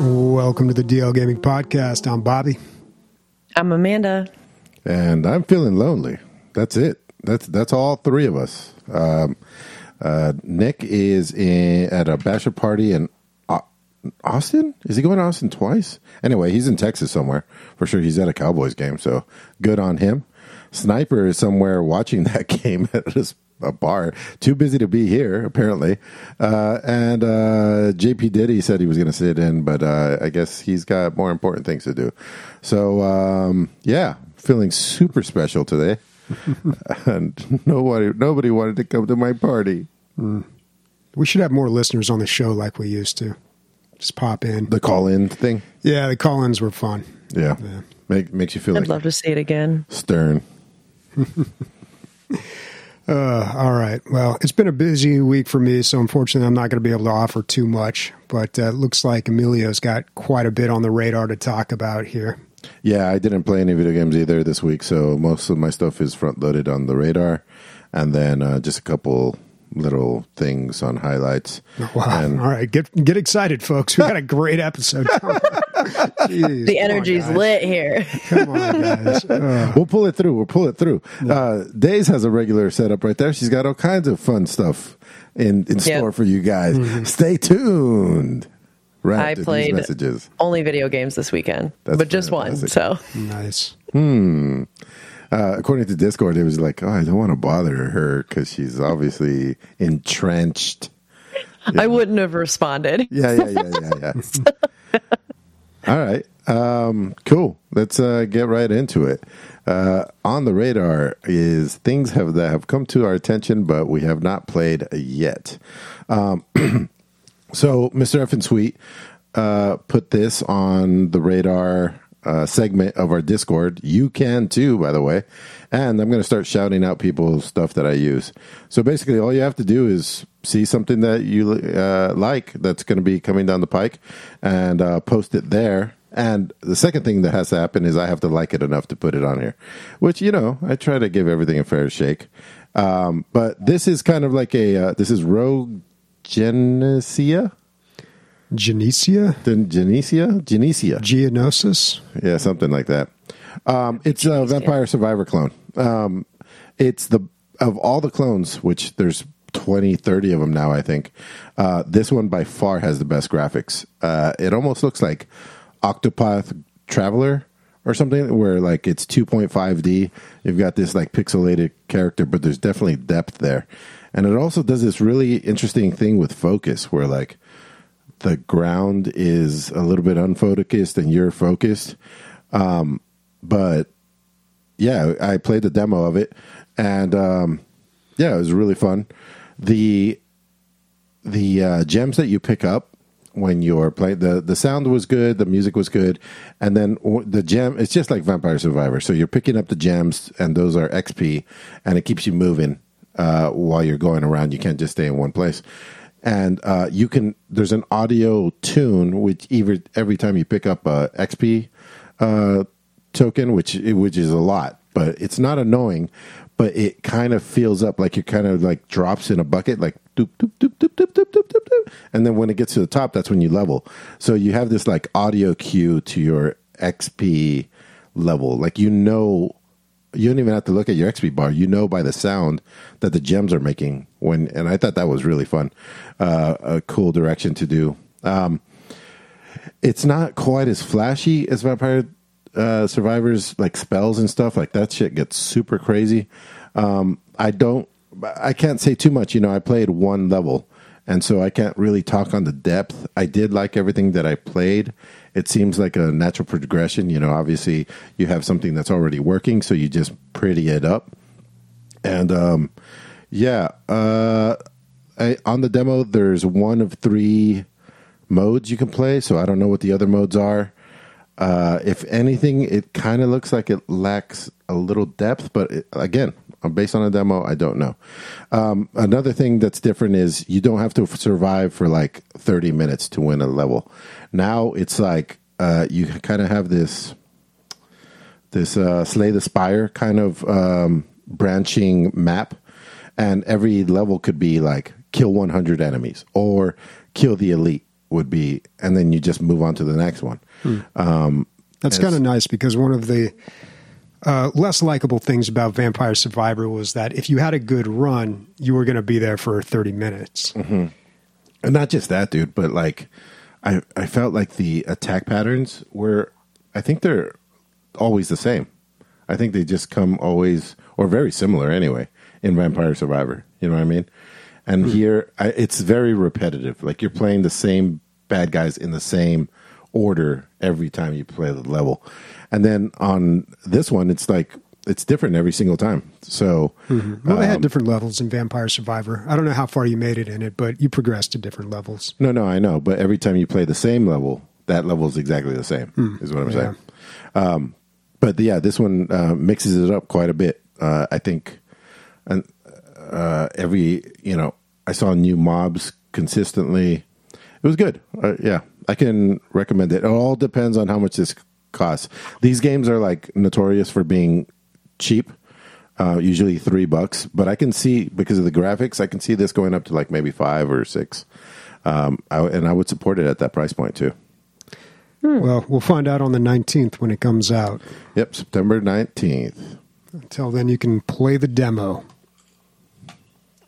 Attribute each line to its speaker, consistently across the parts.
Speaker 1: Welcome to the DL Gaming Podcast. I'm Bobby.
Speaker 2: I'm Amanda.
Speaker 3: and I'm feeling lonely. That's it. That's that's all three of us. Um, uh, Nick is in, at a bachelor party in Au- Austin. Is he going to Austin twice? Anyway, he's in Texas somewhere for sure. He's at a Cowboys game, so good on him. Sniper is somewhere watching that game at a, a bar. Too busy to be here, apparently. Uh, and uh, JP Diddy said he was going to sit in, but uh, I guess he's got more important things to do. So um, yeah, feeling super special today. and nobody nobody wanted to come to my party.
Speaker 1: We should have more listeners on the show like we used to. Just pop in.
Speaker 3: The call in thing,
Speaker 1: Yeah, the call ins were fun.
Speaker 3: yeah,
Speaker 1: Yeah.
Speaker 3: Make, makes you feel
Speaker 2: I'd
Speaker 3: like
Speaker 2: love to see it again.
Speaker 3: stern.
Speaker 1: Uh, all right. Well, it's been a busy week for me, so unfortunately, I'm not going to be able to offer too much. But uh, it looks like Emilio's got quite a bit on the radar to talk about here.
Speaker 3: Yeah, I didn't play any video games either this week, so most of my stuff is front loaded on the radar, and then uh, just a couple little things on highlights.
Speaker 1: Wow.
Speaker 3: And-
Speaker 1: all right. Get get excited, folks. We got a great episode. Jeez,
Speaker 2: The
Speaker 1: come on,
Speaker 2: energy's lit here.
Speaker 1: Come on, guys. Uh,
Speaker 3: We'll pull it through. We'll pull it through. Uh, Days has a regular setup right there. She's got all kinds of fun stuff in, in
Speaker 2: Yep.
Speaker 3: store for you guys.
Speaker 1: Mm-hmm.
Speaker 3: Stay tuned. Right
Speaker 2: I played-
Speaker 3: messages.
Speaker 2: Only video games this weekend,
Speaker 3: That's
Speaker 2: but just one. So
Speaker 1: nice.
Speaker 3: Uh, according to Discord, it was like, oh, I don't want to bother her because she's obviously entrenched.
Speaker 2: I wouldn't have responded.
Speaker 3: Yeah, yeah, yeah, yeah, yeah. All right. Um, cool. Let's uh, get right into it. Uh, on the radar is things have that have come to our attention, but we have not played yet. Um, so, Mr. F and Sweet uh, put this on the radar uh, segment of our Discord. You can too, by the way. And I'm going to start shouting out people's stuff that I use. So basically, all you have to do is see something that you uh, like that's going to be coming down the pike and uh, post it there. And the second thing that has to happen is I have to like it enough to put it on here, which, you know, I try to give everything a fair shake. Um, but this is kind of like a, uh, this is Rogue Genesia?
Speaker 1: Genesia?
Speaker 3: Then Genesia? Genesia.
Speaker 1: Geonosis?
Speaker 3: Yeah, something like that. Um, it's a Vampire Survivor clone. Um, it's the of all the clones, which there's 20, 30 of them now, I think. Uh, this one by far has the best graphics. Uh, it almost looks like Octopath Traveler or something, where like it's 2.5D. You've got this like pixelated character, but there's definitely depth there. And it also does this really interesting thing with focus, where like the ground is a little bit unfocused and you're focused. Um, but yeah, I played the demo of it, and um, yeah, it was really fun. The the uh, gems that you pick up when you're playing the the sound was good, the music was good, and then the gem. It's just like Vampire Survivor. So you're picking up the gems, and those are XP, and it keeps you moving uh, while you're going around. You can't just stay in one place. And uh, you can. There's an audio tune which every every time you pick up a XP uh, token, which which is a lot, but it's not annoying. But it kind of feels up like it kind of like drops in a bucket, like doop doop doop doop doop doop doop doop doop, and then when it gets to the top, that's when you level. So you have this like audio cue to your XP level, like you know. You don't even have to look at your XP bar. You know by the sound that the gems are making. When and I thought that was really fun, uh, a cool direction to do. Um, it's not quite as flashy as Vampire uh, Survivors, like spells and stuff. Like that shit gets super crazy. Um, I don't, I can't say too much. You know, I played one level, and so I can't really talk on the depth. I did like everything that I played. It seems like a natural progression. You know, obviously you have something that's already working, so you just pretty it up. And um, yeah, uh, I, on the demo, there's one of three modes you can play. So I don't know what the other modes are. Uh, if anything, it kind of looks like it lacks a little depth, but it, again, based on a demo, I don't know. Um, another thing that's different is you don't have to survive for like 30 minutes to win a level. Now it's like uh, you kind of have this this uh, Slay the Spire kind of um, branching map, and every level could be like kill 100 enemies or kill the elite would be, and then you just move on to the next one. Um,
Speaker 1: That's kind of nice because one of the uh, less likable things about Vampire Survivor was that if you had a good run, you were going to be there for 30 minutes.
Speaker 3: And not just that, dude, but like I I felt like the attack patterns were I think they're always the same. I think they just come always or very similar anyway in Vampire Survivor. You know what I mean? And here I, it's very repetitive. Like you're playing the same bad guys in the same order every time you play the level. And then on this one it's like it's different every single time. So
Speaker 1: Well, they had different levels in Vampire Survivor. I don't know how far you made it in it, but you progressed to different levels.
Speaker 3: No, no, I know. But every time you play the same level, that level is exactly the same. is what I'm saying. Um, but yeah, this one uh, mixes it up quite a bit. Uh, I think, and uh, every you know, I saw new mobs consistently. It was good. Uh, yeah, I can recommend it. It all depends on how much this costs. These games are like notorious for being cheap. Uh, usually three bucks, but I can see because of the graphics, I can see this going up to like maybe five or six. Um, I, and I would support it at that price point too.
Speaker 1: Well, we'll find out on the 19th when it comes out.
Speaker 3: Yep, September nineteenth.
Speaker 1: Until then, you can play the demo.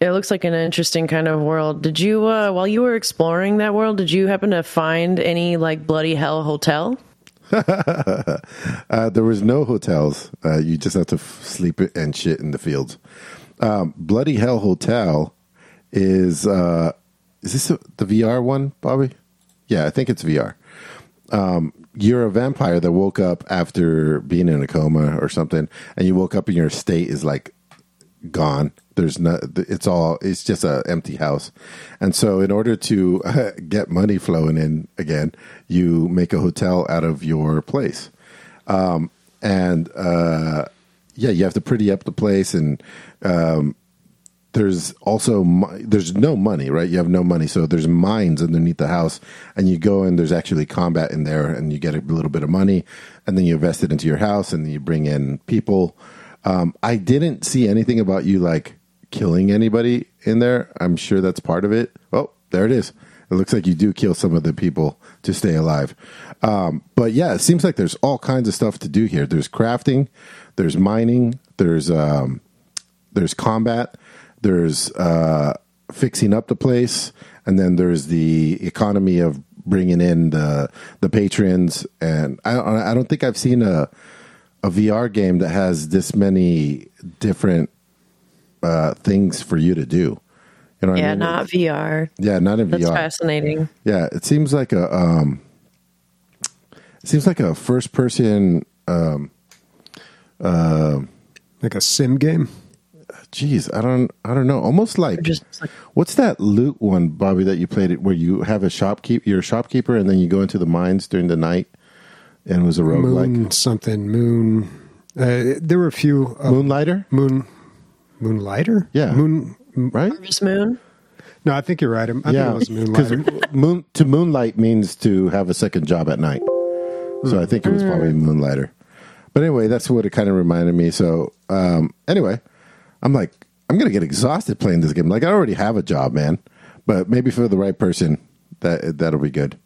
Speaker 2: It looks like an interesting kind of world. Did you, uh, while you were exploring that world, did you happen to find any like bloody hell hotel?
Speaker 3: Uh, there was no hotels. Uh, you just have to f- sleep and shit in the fields. Um, Bloody Hell Hotel is uh, is this the VR one, Bobby? Yeah, I think it's VR. Um, you're a vampire that woke up after being in a coma or something, and you woke up and your state is like gone. There's no. It's all. It's just a empty house, and so in order to get money flowing in again, you make a hotel out of your place, um, and uh, yeah, you have to pretty up the place, and um, there's also there's no money, right? You have no money, so there's mines underneath the house, and you go and there's actually combat in there, and you get a little bit of money, and then you invest it into your house, and you bring in people. Um, I didn't see anything about you like killing anybody in there. I'm sure that's part of it. Oh, there it is. It looks like you do kill some of the people to stay alive. Um, but yeah, it seems like there's all kinds of stuff to do here. There's crafting, there's mining, there's um, there's combat, there's uh, fixing up the place, and then there's the economy of bringing in the the patrons. And I don't, I don't think I've seen a a VR game that has this many different uh, things for you to do. You know what I
Speaker 2: Yeah,
Speaker 3: mean?
Speaker 2: not VR.
Speaker 3: yeah, not in
Speaker 2: That's
Speaker 3: VR.
Speaker 2: fascinating.
Speaker 3: Yeah, it seems like a um, it seems like a first person. Um, uh,
Speaker 1: Like a sim game.
Speaker 3: geez, I don't, I don't know. Almost like
Speaker 2: Just like
Speaker 3: what's that loot one, Bobby, that you played it where you have a shopkeep, you're a shopkeeper, and then you go into the mines during the night, and it was a roguelike.
Speaker 1: Moon something. Moon. Uh, there were a few. Uh,
Speaker 3: Moonlighter,
Speaker 1: moon. Moonlighter?
Speaker 3: Yeah.
Speaker 1: Moon.
Speaker 3: right?
Speaker 2: Harvest Moon.
Speaker 1: No, I think you're right. I think
Speaker 3: yeah,
Speaker 1: it was
Speaker 3: because
Speaker 1: Moonlighter.
Speaker 3: moon to moonlight means to have a second job at night. So I think it was probably Moonlighter. But anyway, that's what it kind of reminded me. So um, anyway, I'm like, I'm gonna get exhausted playing this game. Like I already have a job, man. But maybe for the right person, that that'll be good.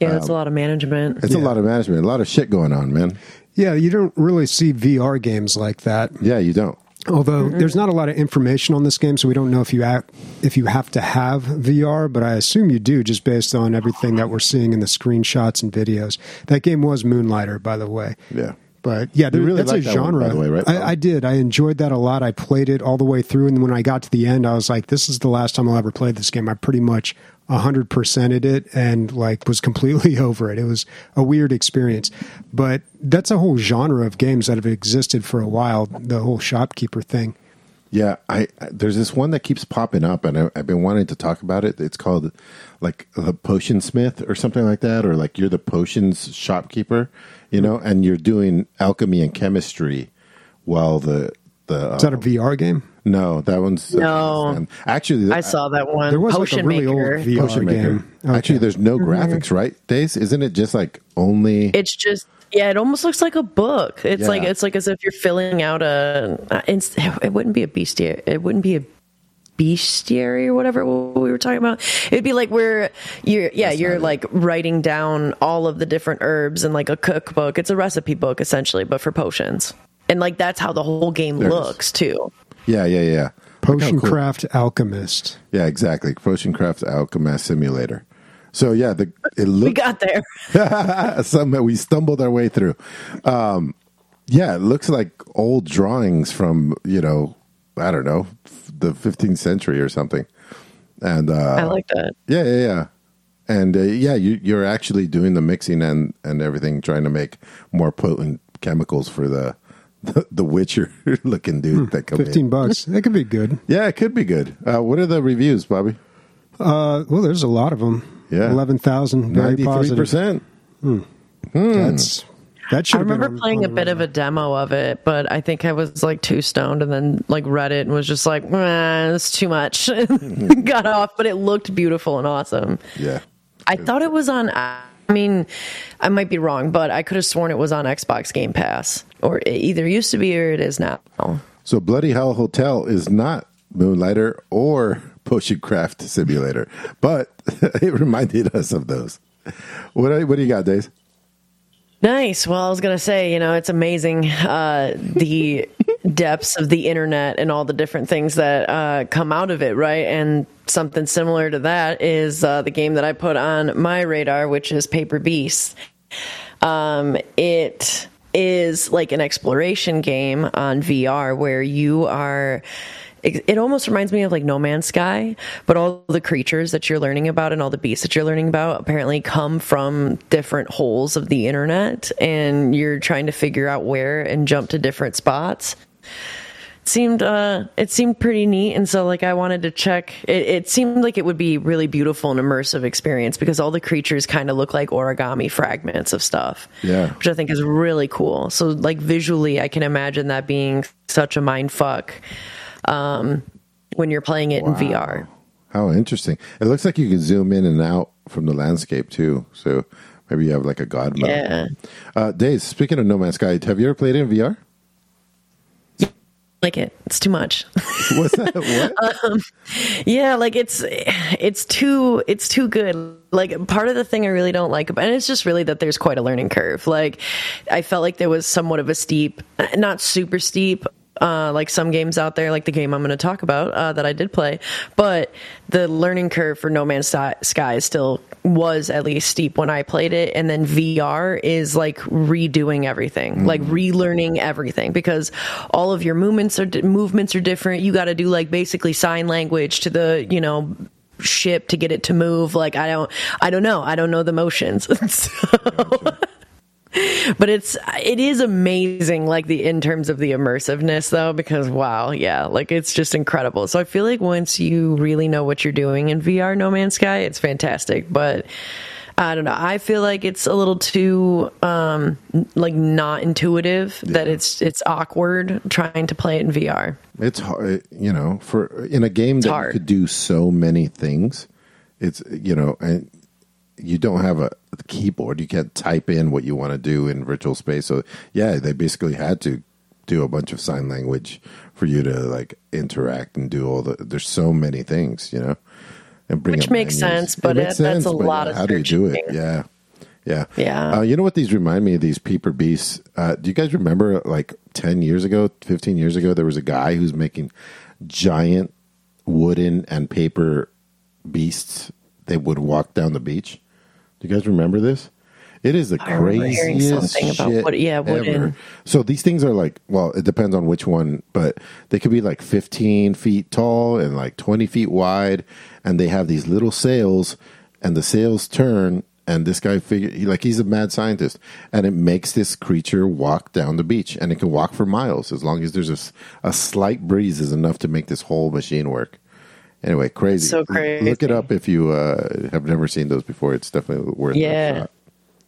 Speaker 2: Yeah, that's a lot of management.
Speaker 3: It's a lot of management, a lot of shit going on, man.
Speaker 1: Yeah, you don't really see VR games like that.
Speaker 3: Yeah, you don't.
Speaker 1: Although mm-hmm. there's not a lot of information on this game, so we don't know if you ha- if you have to have VR, but I assume you do, just based on everything that we're seeing in the screenshots and videos. That game was Moonlighter, by the way.
Speaker 3: Yeah.
Speaker 1: But yeah, there,
Speaker 3: really
Speaker 1: that's a
Speaker 3: that one,
Speaker 1: genre.
Speaker 3: by the way, right?
Speaker 1: I, I did. I enjoyed that a lot. I played it all the way through, and when I got to the end, I was like, "This is the last time I'll ever play this game." I pretty much hundred percented it, and like was completely over it. It was a weird experience, but that's a whole genre of games that have existed for a while. The whole shopkeeper thing.
Speaker 3: Yeah, I, I there's this one that keeps popping up, and I, I've been wanting to talk about it. It's called like the Potion Smith or something like that, or like you're the potions shopkeeper, you know, and you're doing alchemy and chemistry while the The
Speaker 1: Is that a um, VR game?
Speaker 3: no, that one's
Speaker 2: No.
Speaker 3: Actually,
Speaker 2: I saw that one.
Speaker 1: There was
Speaker 2: Potion
Speaker 1: like a really
Speaker 2: Maker.
Speaker 1: old VR
Speaker 3: Potion Maker.
Speaker 1: game. Okay.
Speaker 3: Actually, there's no mm-hmm. graphics, right? Days, isn't it just like only?
Speaker 2: It's just yeah, it almost looks like a book. It's
Speaker 3: Yeah.
Speaker 2: like it's like as if you're filling out a. uh, it wouldn't be a bestiary. It wouldn't be a bestiary or whatever we were talking about. It'd be like where you're yeah you're
Speaker 3: not it.
Speaker 2: like writing down all of the different herbs and like a cookbook. It's a recipe book essentially, but for potions. And like that's how the whole game
Speaker 3: There it is.
Speaker 2: looks too.
Speaker 3: yeah, yeah, yeah.
Speaker 1: Potion
Speaker 3: cool.
Speaker 1: Craft Alchemist.
Speaker 3: Yeah, exactly. Potion Craft Alchemist Simulator. So yeah, the it
Speaker 2: We got there.
Speaker 3: somehow we stumbled our way through. Um, yeah, it looks like old drawings from you know I don't know the 15th century or something. And uh,
Speaker 2: I like that.
Speaker 3: yeah, yeah, yeah. And uh, yeah, you, you're actually doing the mixing and, and everything, trying to make more potent chemicals for the the, the Witcher looking dude that come
Speaker 1: Fifteen
Speaker 3: in.
Speaker 1: bucks. That could be good.
Speaker 3: Yeah, it could be good. Uh, what are the reviews, Bobby?
Speaker 1: Uh, well, there's a lot of them.
Speaker 3: Yeah.
Speaker 1: eleven thousand. Very
Speaker 3: Ninety three
Speaker 1: positive.
Speaker 3: percent. Hmm. Hmm.
Speaker 1: That's that should.
Speaker 2: I
Speaker 1: have been
Speaker 2: remember
Speaker 1: on-
Speaker 2: playing
Speaker 1: on
Speaker 2: a bit of a demo of it, but I think I was like too stoned and then like read it and was just like, it's too much. Hmm. Got off, but it looked beautiful and awesome.
Speaker 3: Yeah.
Speaker 2: I thought it was on. I mean, I might be wrong, but I could have sworn it was on Xbox Game Pass, or it either used to be or it is now.
Speaker 3: So Bloody Hell Hotel is not Moonlighter or Potion Craft Simulator, but it reminded us of those. What do- what do you got, Days?
Speaker 2: Nice. Well, I was gonna say, you know, it's amazing uh, the depths of the internet and all the different things that uh, come out of it, right? And something similar to that is uh, the game that I put on my radar, which is Paper Beast. Um, it is like an exploration game on VR where you are. It, it almost reminds me of like No Man's Sky, but all the creatures that you're learning about and all the beasts that you're learning about apparently come from different holes of the internet, and you're trying to figure out where and jump to different spots. It seemed uh it seemed pretty neat and so like i wanted to check. It, it seemed like it would be really beautiful and immersive experience because all the creatures kind of look like origami fragments of stuff
Speaker 3: Yeah.
Speaker 2: which i think is really cool. So like visually i can imagine that being such a mind fuck um when you're playing it in vr
Speaker 3: How interesting. It looks like you can zoom in and out from the landscape too. So maybe you have like a god mode.
Speaker 2: yeah
Speaker 3: Uh, Days, speaking of No Man's Sky, have you ever played it in VR?
Speaker 2: like it it's too much
Speaker 3: What's that? What?
Speaker 2: Yeah, like it's it's too it's too good. Like part of the thing I really don't like about and it's just really that there's quite a learning curve. Like I felt like there was somewhat of a steep, not super steep, uh, like some games out there, like the game I'm going to talk about uh, that I did play, but the learning curve for No Man's Sky still was at least steep when I played it, and then VR is like redoing everything, like relearning everything because all of your movements are movements are different. You got to do like basically sign language to the you know ship to get it to move. Like I don't I don't know I don't know the motions. so, but it's it is amazing like the in terms of the immersiveness though because wow yeah like it's just incredible. So i feel like once you really know what you're doing in vr no man's sky it's fantastic. But i don't know i feel like it's a little too um like not intuitive that it's it's awkward trying to play it in vr
Speaker 3: It's hard, you know, for in a game that you could do so many things. It's you know, and you don't have a keyboard. You can't type in what you want to do in virtual space. So yeah, they basically had to do a bunch of sign language for you to like interact and do all the. There's so many things, you know, and bring
Speaker 2: Which makes
Speaker 3: menus.
Speaker 2: sense, but it- that's a lot of
Speaker 3: How do you do it? Yeah. Yeah.
Speaker 2: Yeah.
Speaker 3: Uh, you know what these remind me of? These Peeper Beasts. Uh, do you guys remember like 10 years ago, 15 years ago, there was a guy who's making giant wooden and paper beasts that would walk down the beach? Do you guys remember this? It is the
Speaker 2: I
Speaker 3: craziest
Speaker 2: something about
Speaker 3: shit
Speaker 2: wood- yeah, wooden.
Speaker 3: ever. So these things are like, well, it depends on which one, but they could be like 15 feet tall and like 20 feet wide, and they have these little sails, and the sails turn, and this guy figure he- like he's a mad scientist, and it makes this creature walk down the beach, and it can walk for miles as long as there's a, a slight breeze is enough to make this whole machine work. Anyway, crazy.
Speaker 2: So
Speaker 3: L- Look it up if you uh, have never seen those before. It's definitely worth a
Speaker 2: Yeah.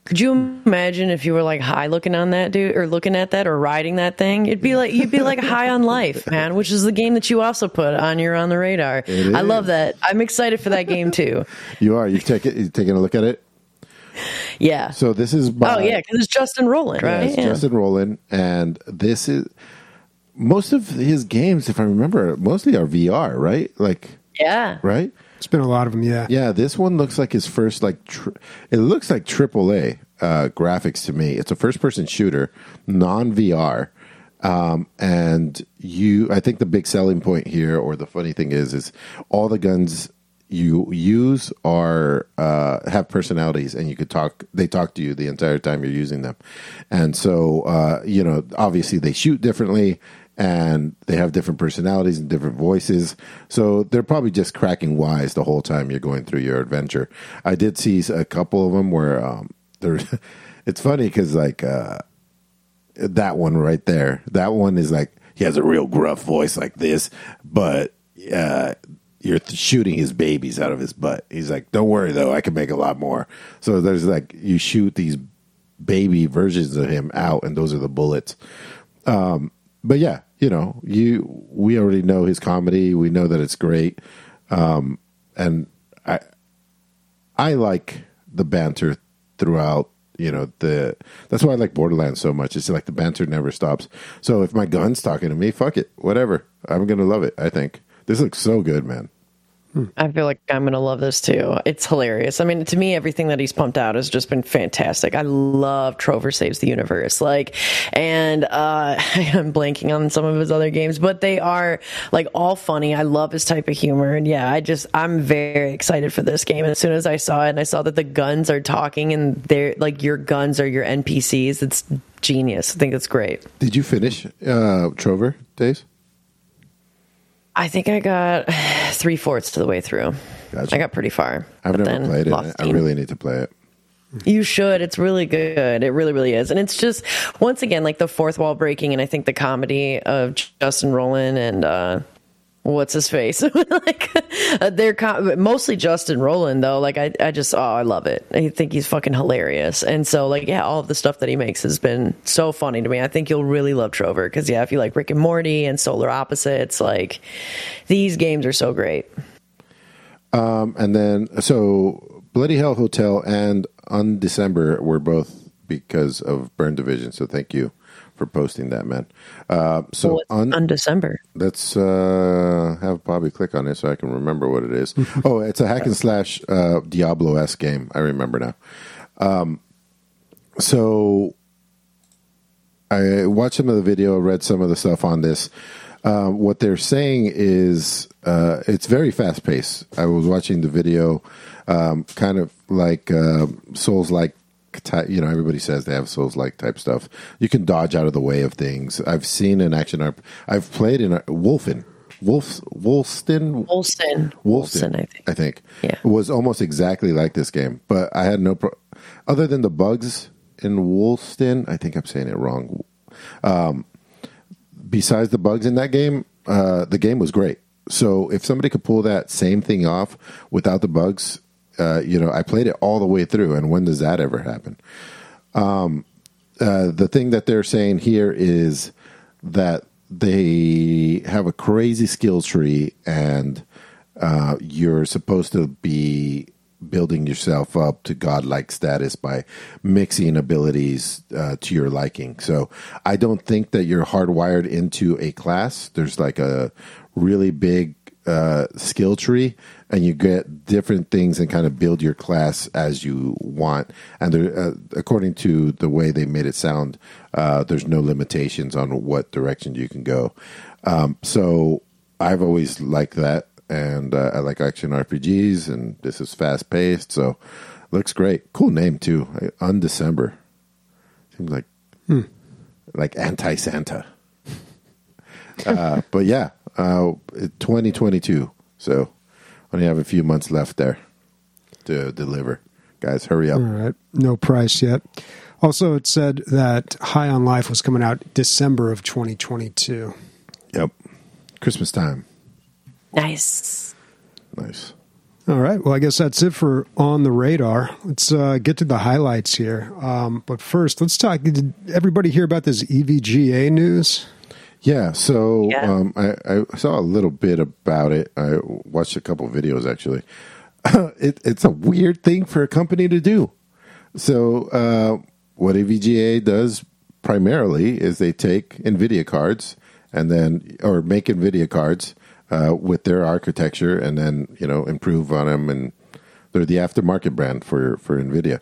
Speaker 2: Could you imagine if you were like high looking on that dude or looking at that or riding that thing? It'd be like you'd be like high on life, man, which is the game that you also put on your on the radar. I love that. I'm excited for that game too.
Speaker 3: You are. You take it. You taking a look at it.
Speaker 2: Yeah.
Speaker 3: So this is. By,
Speaker 2: oh yeah, because it's Justin Roiland,
Speaker 3: Yeah,
Speaker 2: right?
Speaker 3: it's Justin Roiland, and this is most of his games, if I remember, mostly are VR, right? Like,
Speaker 2: yeah.
Speaker 3: right?
Speaker 1: It's been a lot of them, yeah.
Speaker 3: Yeah, this one looks like his first like tr- it looks like AAA uh, graphics to me. It's a first person shooter, non VR. Um, and you, I think the big selling point here, or the funny thing is, is all the guns you use are uh, have personalities, and you could talk. They talk to you the entire time you're using them, and so uh, you know, obviously they shoot differently, and they have different personalities and different voices. So they're probably just cracking wise the whole time you're going through your adventure. I did see a couple of them where um, there. It's funny because like. Uh, that one right there. That one is like he has a real gruff voice like this, but uh, you're th- shooting his babies out of his butt. He's like, "Don't worry though, I can make a lot more." So there's like you shoot these baby versions of him out, and those are the bullets. Um, but yeah, you know, you we already know his comedy. We know that it's great, um, and I I like the banter throughout. You know the that's why I like Borderlands so much. It's like the banter never stops. So if my gun's talking to me, fuck it, whatever. I'm gonna love it. I think this looks so good, man.
Speaker 2: I feel like I'm going to love this too. It's hilarious. I mean, to me, everything that he's pumped out has just been fantastic. I love Trover Saves the Universe. Like, and uh, I'm blanking on some of his other games, but they are like all funny. I love his type of humor. And yeah, I just, I'm very excited for this game. And as soon as I saw it and I saw that the guns are talking and they're like your guns are your NPCs, it's genius. I think it's great.
Speaker 3: Did you finish uh, Trover Days?
Speaker 2: I think I got three fourths to the way through.
Speaker 3: Gotcha.
Speaker 2: I got pretty far.
Speaker 3: I've never played it. I really need to play it.
Speaker 2: You should. It's really good. It really, really is. And it's just once again like the fourth wall breaking, and I think the comedy of Justin Roiland and uh, what's his face, like uh, they're com- mostly Justin Roiland though. Like I, I just oh, I love it. I think he's fucking hilarious. And so like yeah, all of the stuff that he makes has been so funny to me. I think you'll really love Trover because yeah, if you like Rick and Morty and Solar Opposites, like these games are so great.
Speaker 3: Um, and then so Bloody Hell Hotel and Undecember were both because of Burn Division. So thank you for posting that, man. Uh, so
Speaker 2: What's
Speaker 3: on,
Speaker 2: Undecember.
Speaker 3: let's uh, have Bobby click on it so I can remember what it is. oh, it's a hack and slash uh, Diablo s game. I remember now. Um, so I watched some of the video, read some of the stuff on this. Uh, what they're saying is uh, it's very fast paced. I was watching the video, um, kind of like uh, Souls like. Type, you know, everybody says they have Souls like type stuff. You can dodge out of the way of things. I've seen an action RP. I've played in a, Wolfen, Wolf, Wolston,
Speaker 2: Wolston.
Speaker 3: Wolston,
Speaker 2: I think.
Speaker 3: I think.
Speaker 2: Yeah.
Speaker 3: Was almost exactly like this game, but I had no pro- other than the bugs in Wolston. I think I'm saying it wrong. Um, besides the bugs in that game, uh, the game was great. So if somebody could pull that same thing off without the bugs, uh, you know, I played it all the way through. And when does that ever happen? Um, uh, the thing that they're saying here is that they have a crazy skill tree and uh, you're supposed to be building yourself up to godlike status by mixing abilities uh, to your liking. So I don't think that you're hardwired into a class. There's like a really big uh, skill tree, and you get different things and kind of build your class as you want. And there, uh, according to the way they made it sound, uh, there's no limitations on what direction you can go. Um, so I've always liked that, and uh, I like action RPGs, and this is fast paced, so looks great. Cool name too, Undecember. Seems like like anti Santa. uh, but yeah, uh, 2022. So only have a few months left there to deliver. Guys, hurry up.
Speaker 1: All right. No price yet. Also, it said that High on Life was coming out December of 2022.
Speaker 3: Yep. Christmas time.
Speaker 2: Nice.
Speaker 3: Nice.
Speaker 1: All right. Well, I guess that's it for on the radar. Let's uh, get to the highlights here. Um, but first, let's talk. Did everybody hear about this EVGA news?
Speaker 3: Yeah, so
Speaker 2: Yeah.
Speaker 3: Um, I, I saw a little bit about it. I watched a couple of videos actually. it, it's a weird thing for a company to do. So, uh, what AVGA does primarily is they take NVIDIA cards and then, or make NVIDIA cards uh, with their architecture and then, you know, improve on them. And they're the aftermarket brand for, for NVIDIA.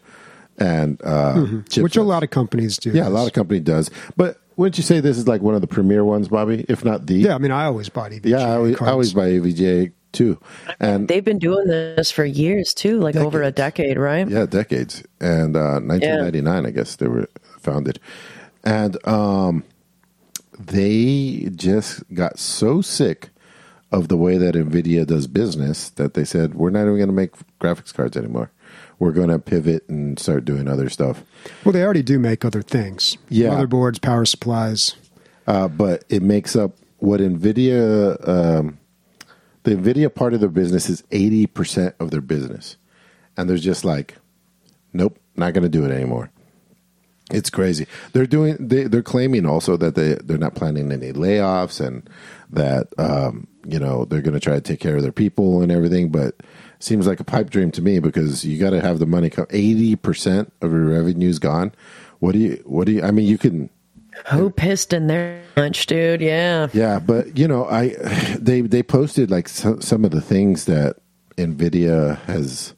Speaker 3: And, uh,
Speaker 1: Mm-hmm. Which a lot of companies do.
Speaker 3: yeah, a lot of company does. But wouldn't you say this is like one of the premier ones, Bobby? If not the.
Speaker 1: Yeah, I mean, I always bought EVGA
Speaker 3: Yeah, I always, I
Speaker 1: cards.
Speaker 3: always buy AVGA too. And
Speaker 2: They've been doing this for years too, like over a decade, right?
Speaker 3: yeah, decades. And uh, 1999, I guess they were founded. And um, they just got so sick of the way that NVIDIA does business that they said, we're not even going to make graphics cards anymore. We're going to pivot and start doing other stuff.
Speaker 1: Well, they already do make other things.
Speaker 3: Yeah.
Speaker 1: Motherboards, power supplies.
Speaker 3: uh, but it makes up what Nvidia. Um, the Nvidia part of their business is eighty percent of their business, and they're just like, nope, not going to do it anymore. It's crazy. They're doing. They, they're claiming also that they they're not planning any layoffs and that um, you know they're going to try to take care of their people and everything. But seems like a pipe dream to me because you got to have the money. come Eighty percent of your revenue's gone. What do you? What do you? I mean, you can.
Speaker 2: Who pissed in their lunch, dude? Yeah.
Speaker 3: Yeah, but you know, I they they posted like so, some of the things that Nvidia has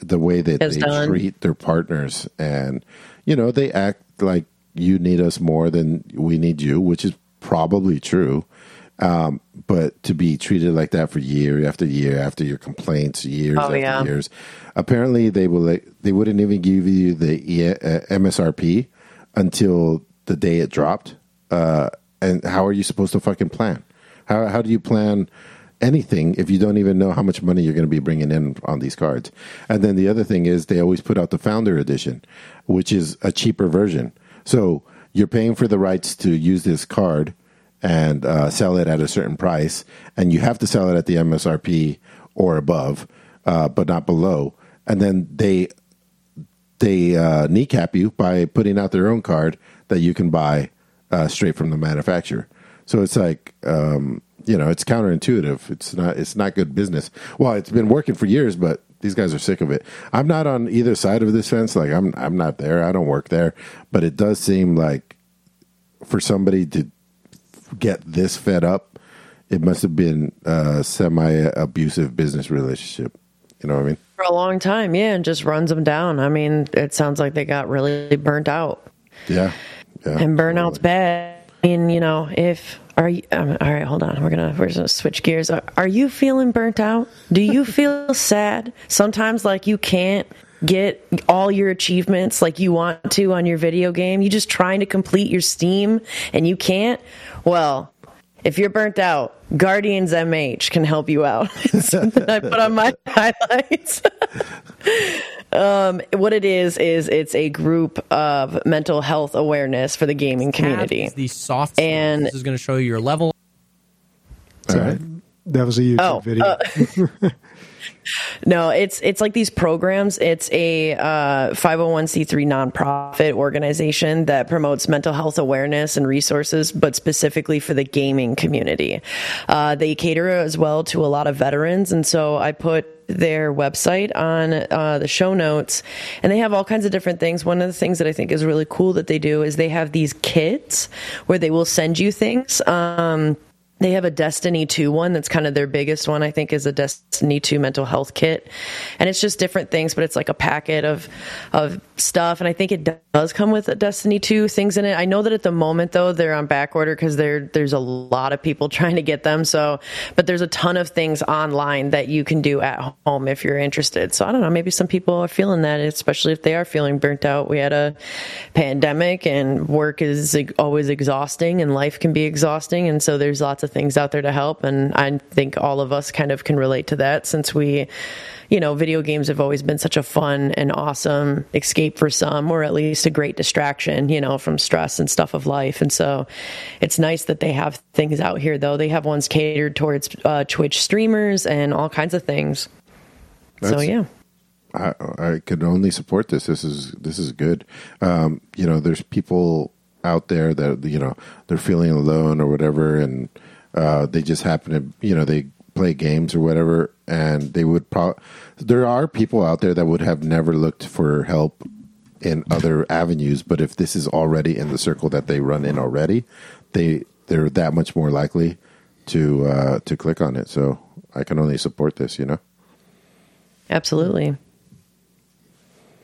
Speaker 3: the way that
Speaker 2: Has
Speaker 3: they
Speaker 2: done.
Speaker 3: treat their partners and you know, they act like you need us more than we need you, which is probably true. Um, but to be treated like that for year after year after your complaints, years
Speaker 2: Oh,
Speaker 3: after
Speaker 2: yeah.
Speaker 3: years, apparently they will they wouldn't even give you the uh, MSRP until the day it dropped. Uh, and how are you supposed to fucking plan? How how do you plan anything if you don't even know how much money you're going to be bringing in on these cards? And then the other thing is they always put out the founder edition, which is a cheaper version. So you're paying for the rights to use this card and uh, sell it at a certain price, and you have to sell it at the MSRP or above, uh, but not below. And then they they uh, kneecap you by putting out their own card that you can buy uh, straight from the manufacturer. So it's like um, you know, it's counterintuitive. It's not it's not good business. Well, it's been working for years, but these guys are sick of it. I'm not on either side of this fence. Like I'm I'm not there. I don't work there, but it does seem like for somebody to get this fed up, it must have been a semi abusive business relationship. You know what I mean?
Speaker 2: For a long time, yeah, and just runs them down. I mean, it sounds like they got really burnt out.
Speaker 3: Yeah. Yeah.
Speaker 2: and burnout's bad. I mean, you know, if are you um, all right? Hold on, we're gonna we're gonna switch gears. Are, are you feeling burnt out? Do you feel sad sometimes? Like you can't get all your achievements like you want to on your video game. You're just trying to complete your Steam and you can't. Well, if you're burnt out, Guardians MH can help you out. It's something I put on my highlights. um, what it is is it's a group of mental health awareness for the gaming community.
Speaker 4: The soft.
Speaker 2: And-
Speaker 4: this is going to show you your level.
Speaker 3: All right.
Speaker 1: That was a YouTube
Speaker 2: Oh,
Speaker 1: video.
Speaker 2: No, it's it's like these programs. It's a uh, 501c3 nonprofit organization that promotes mental health awareness and resources, but specifically for the gaming community. Uh, they cater as well to a lot of veterans, and so I put their website on uh, the show notes, and they have all kinds of different things. One of the things that I think is really cool that they do is they have these kits where they will send you things. Um, they have a Destiny 2 one that's kind of their biggest one, I think, is a Destiny 2 mental health kit. And it's just different things, but it's like a packet of of stuff. And I think it does come with a Destiny 2 things in it. I know that at the moment, though, they're on back order because there's a lot of people trying to get them. So, but there's a ton of things online that you can do at home if you're interested. So I don't know, maybe some people are feeling that, especially if they are feeling burnt out. We had a pandemic and work is always exhausting and life can be exhausting. And so there's lots of things out there to help. And I think all of us kind of can relate to that since we, you know, video games have always been such a fun and awesome escape for some, or at least a great distraction, you know, from stress and stuff of life. And so it's nice that they have things out here, though. They have ones catered towards uh, Twitch streamers and all kinds of things. so yeah.
Speaker 3: I, I could only support this. This is this is good. Um, you know, there's people out there that you know they're feeling alone or whatever, and uh, they just happen to you know they play games or whatever, and they would probably. There are people out there that would have never looked for help in other avenues, but if this is already in the circle that they run in already, they they're that much more likely to uh, to click on it. So I can only support this. You know.
Speaker 2: Absolutely.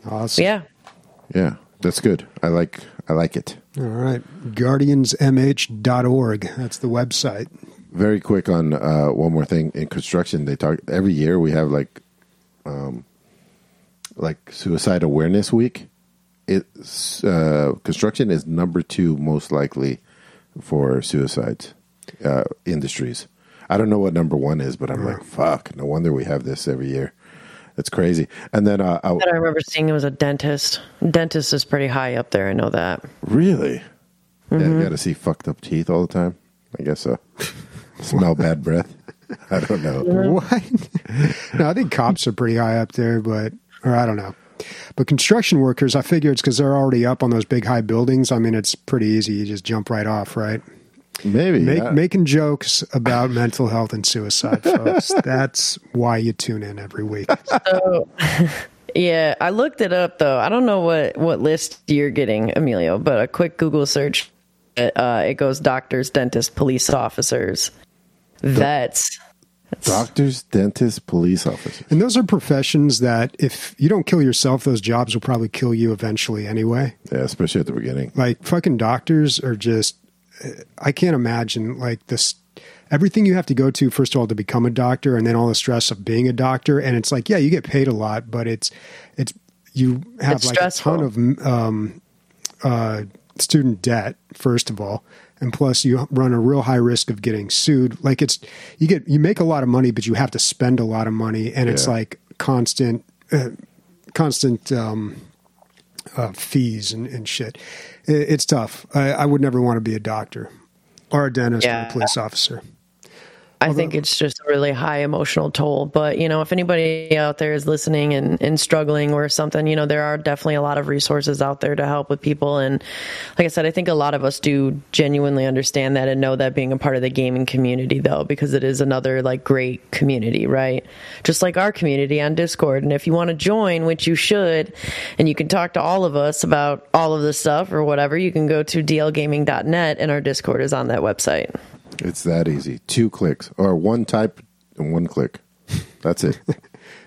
Speaker 1: Awesome.
Speaker 2: Yeah.
Speaker 3: Yeah, that's good. I like I like it.
Speaker 1: All right. GuardiansMH.org. That's the website.
Speaker 3: Very quick on uh, one more thing in construction. They talk every year. We have like, um, like suicide awareness week. It's uh, construction is number two most likely for suicides uh, industries. I don't know what number one is, but I'm like, fuck. No wonder we have this every year. It's crazy. And then uh, I,
Speaker 2: That I remember seeing it was a dentist. Dentist is pretty high up there. I know that.
Speaker 3: really, yeah,
Speaker 2: Mm-hmm.
Speaker 3: you got to see fucked up teeth all the time. I guess so. Smell bad breath. I don't know.
Speaker 1: What? no, I think cops are pretty high up there, but or I don't know. But construction workers, I figure it's because they're already up on those big high buildings. I mean, it's pretty easy. You just jump right off, right?
Speaker 3: Maybe
Speaker 1: Make,
Speaker 3: yeah.
Speaker 1: Making jokes about mental health and suicide, folks. That's why you tune in every week.
Speaker 2: Yeah, I looked it up though. I don't know what what list you're getting, Emilio, but a quick Google search, uh, it goes doctors, dentists, police officers, vets.
Speaker 3: doctors, dentists, police officers.
Speaker 1: And those are professions that, if you don't kill yourself, those jobs will probably kill you eventually anyway.
Speaker 3: Yeah, especially at the beginning.
Speaker 1: Like fucking doctors are just, I can't imagine like this. Everything you have to go to first of all to become a doctor, and then all the stress of being a doctor. And it's like, yeah, you get paid a lot, but it's it's you have
Speaker 2: It's
Speaker 1: like
Speaker 2: stressful.
Speaker 1: a ton of um, uh, student debt first of all, and plus you run a real high risk of getting sued. Like it's you get you make a lot of money, but you have to spend a lot of money, and it's
Speaker 3: Yeah.
Speaker 1: like constant. Uh, constant um, uh, fees and, and shit. It, it's tough. I, I would never want to be a doctor or a dentist or a police officer.
Speaker 2: I think it's just a really high emotional toll. But, you know, if anybody out there is listening and, and struggling or something, you know, there are definitely a lot of resources out there to help with people. And like I said, I think a lot of us do genuinely understand that and know that being a part of the gaming community, though, because it is another like great community, right? Just like our community on Discord. And if you want to join, which you should, and you can talk to all of us about all of this stuff or whatever, you can go to dlgaming.net and our Discord is on that website.
Speaker 3: It's that easy. Two clicks or one type and one click. That's it.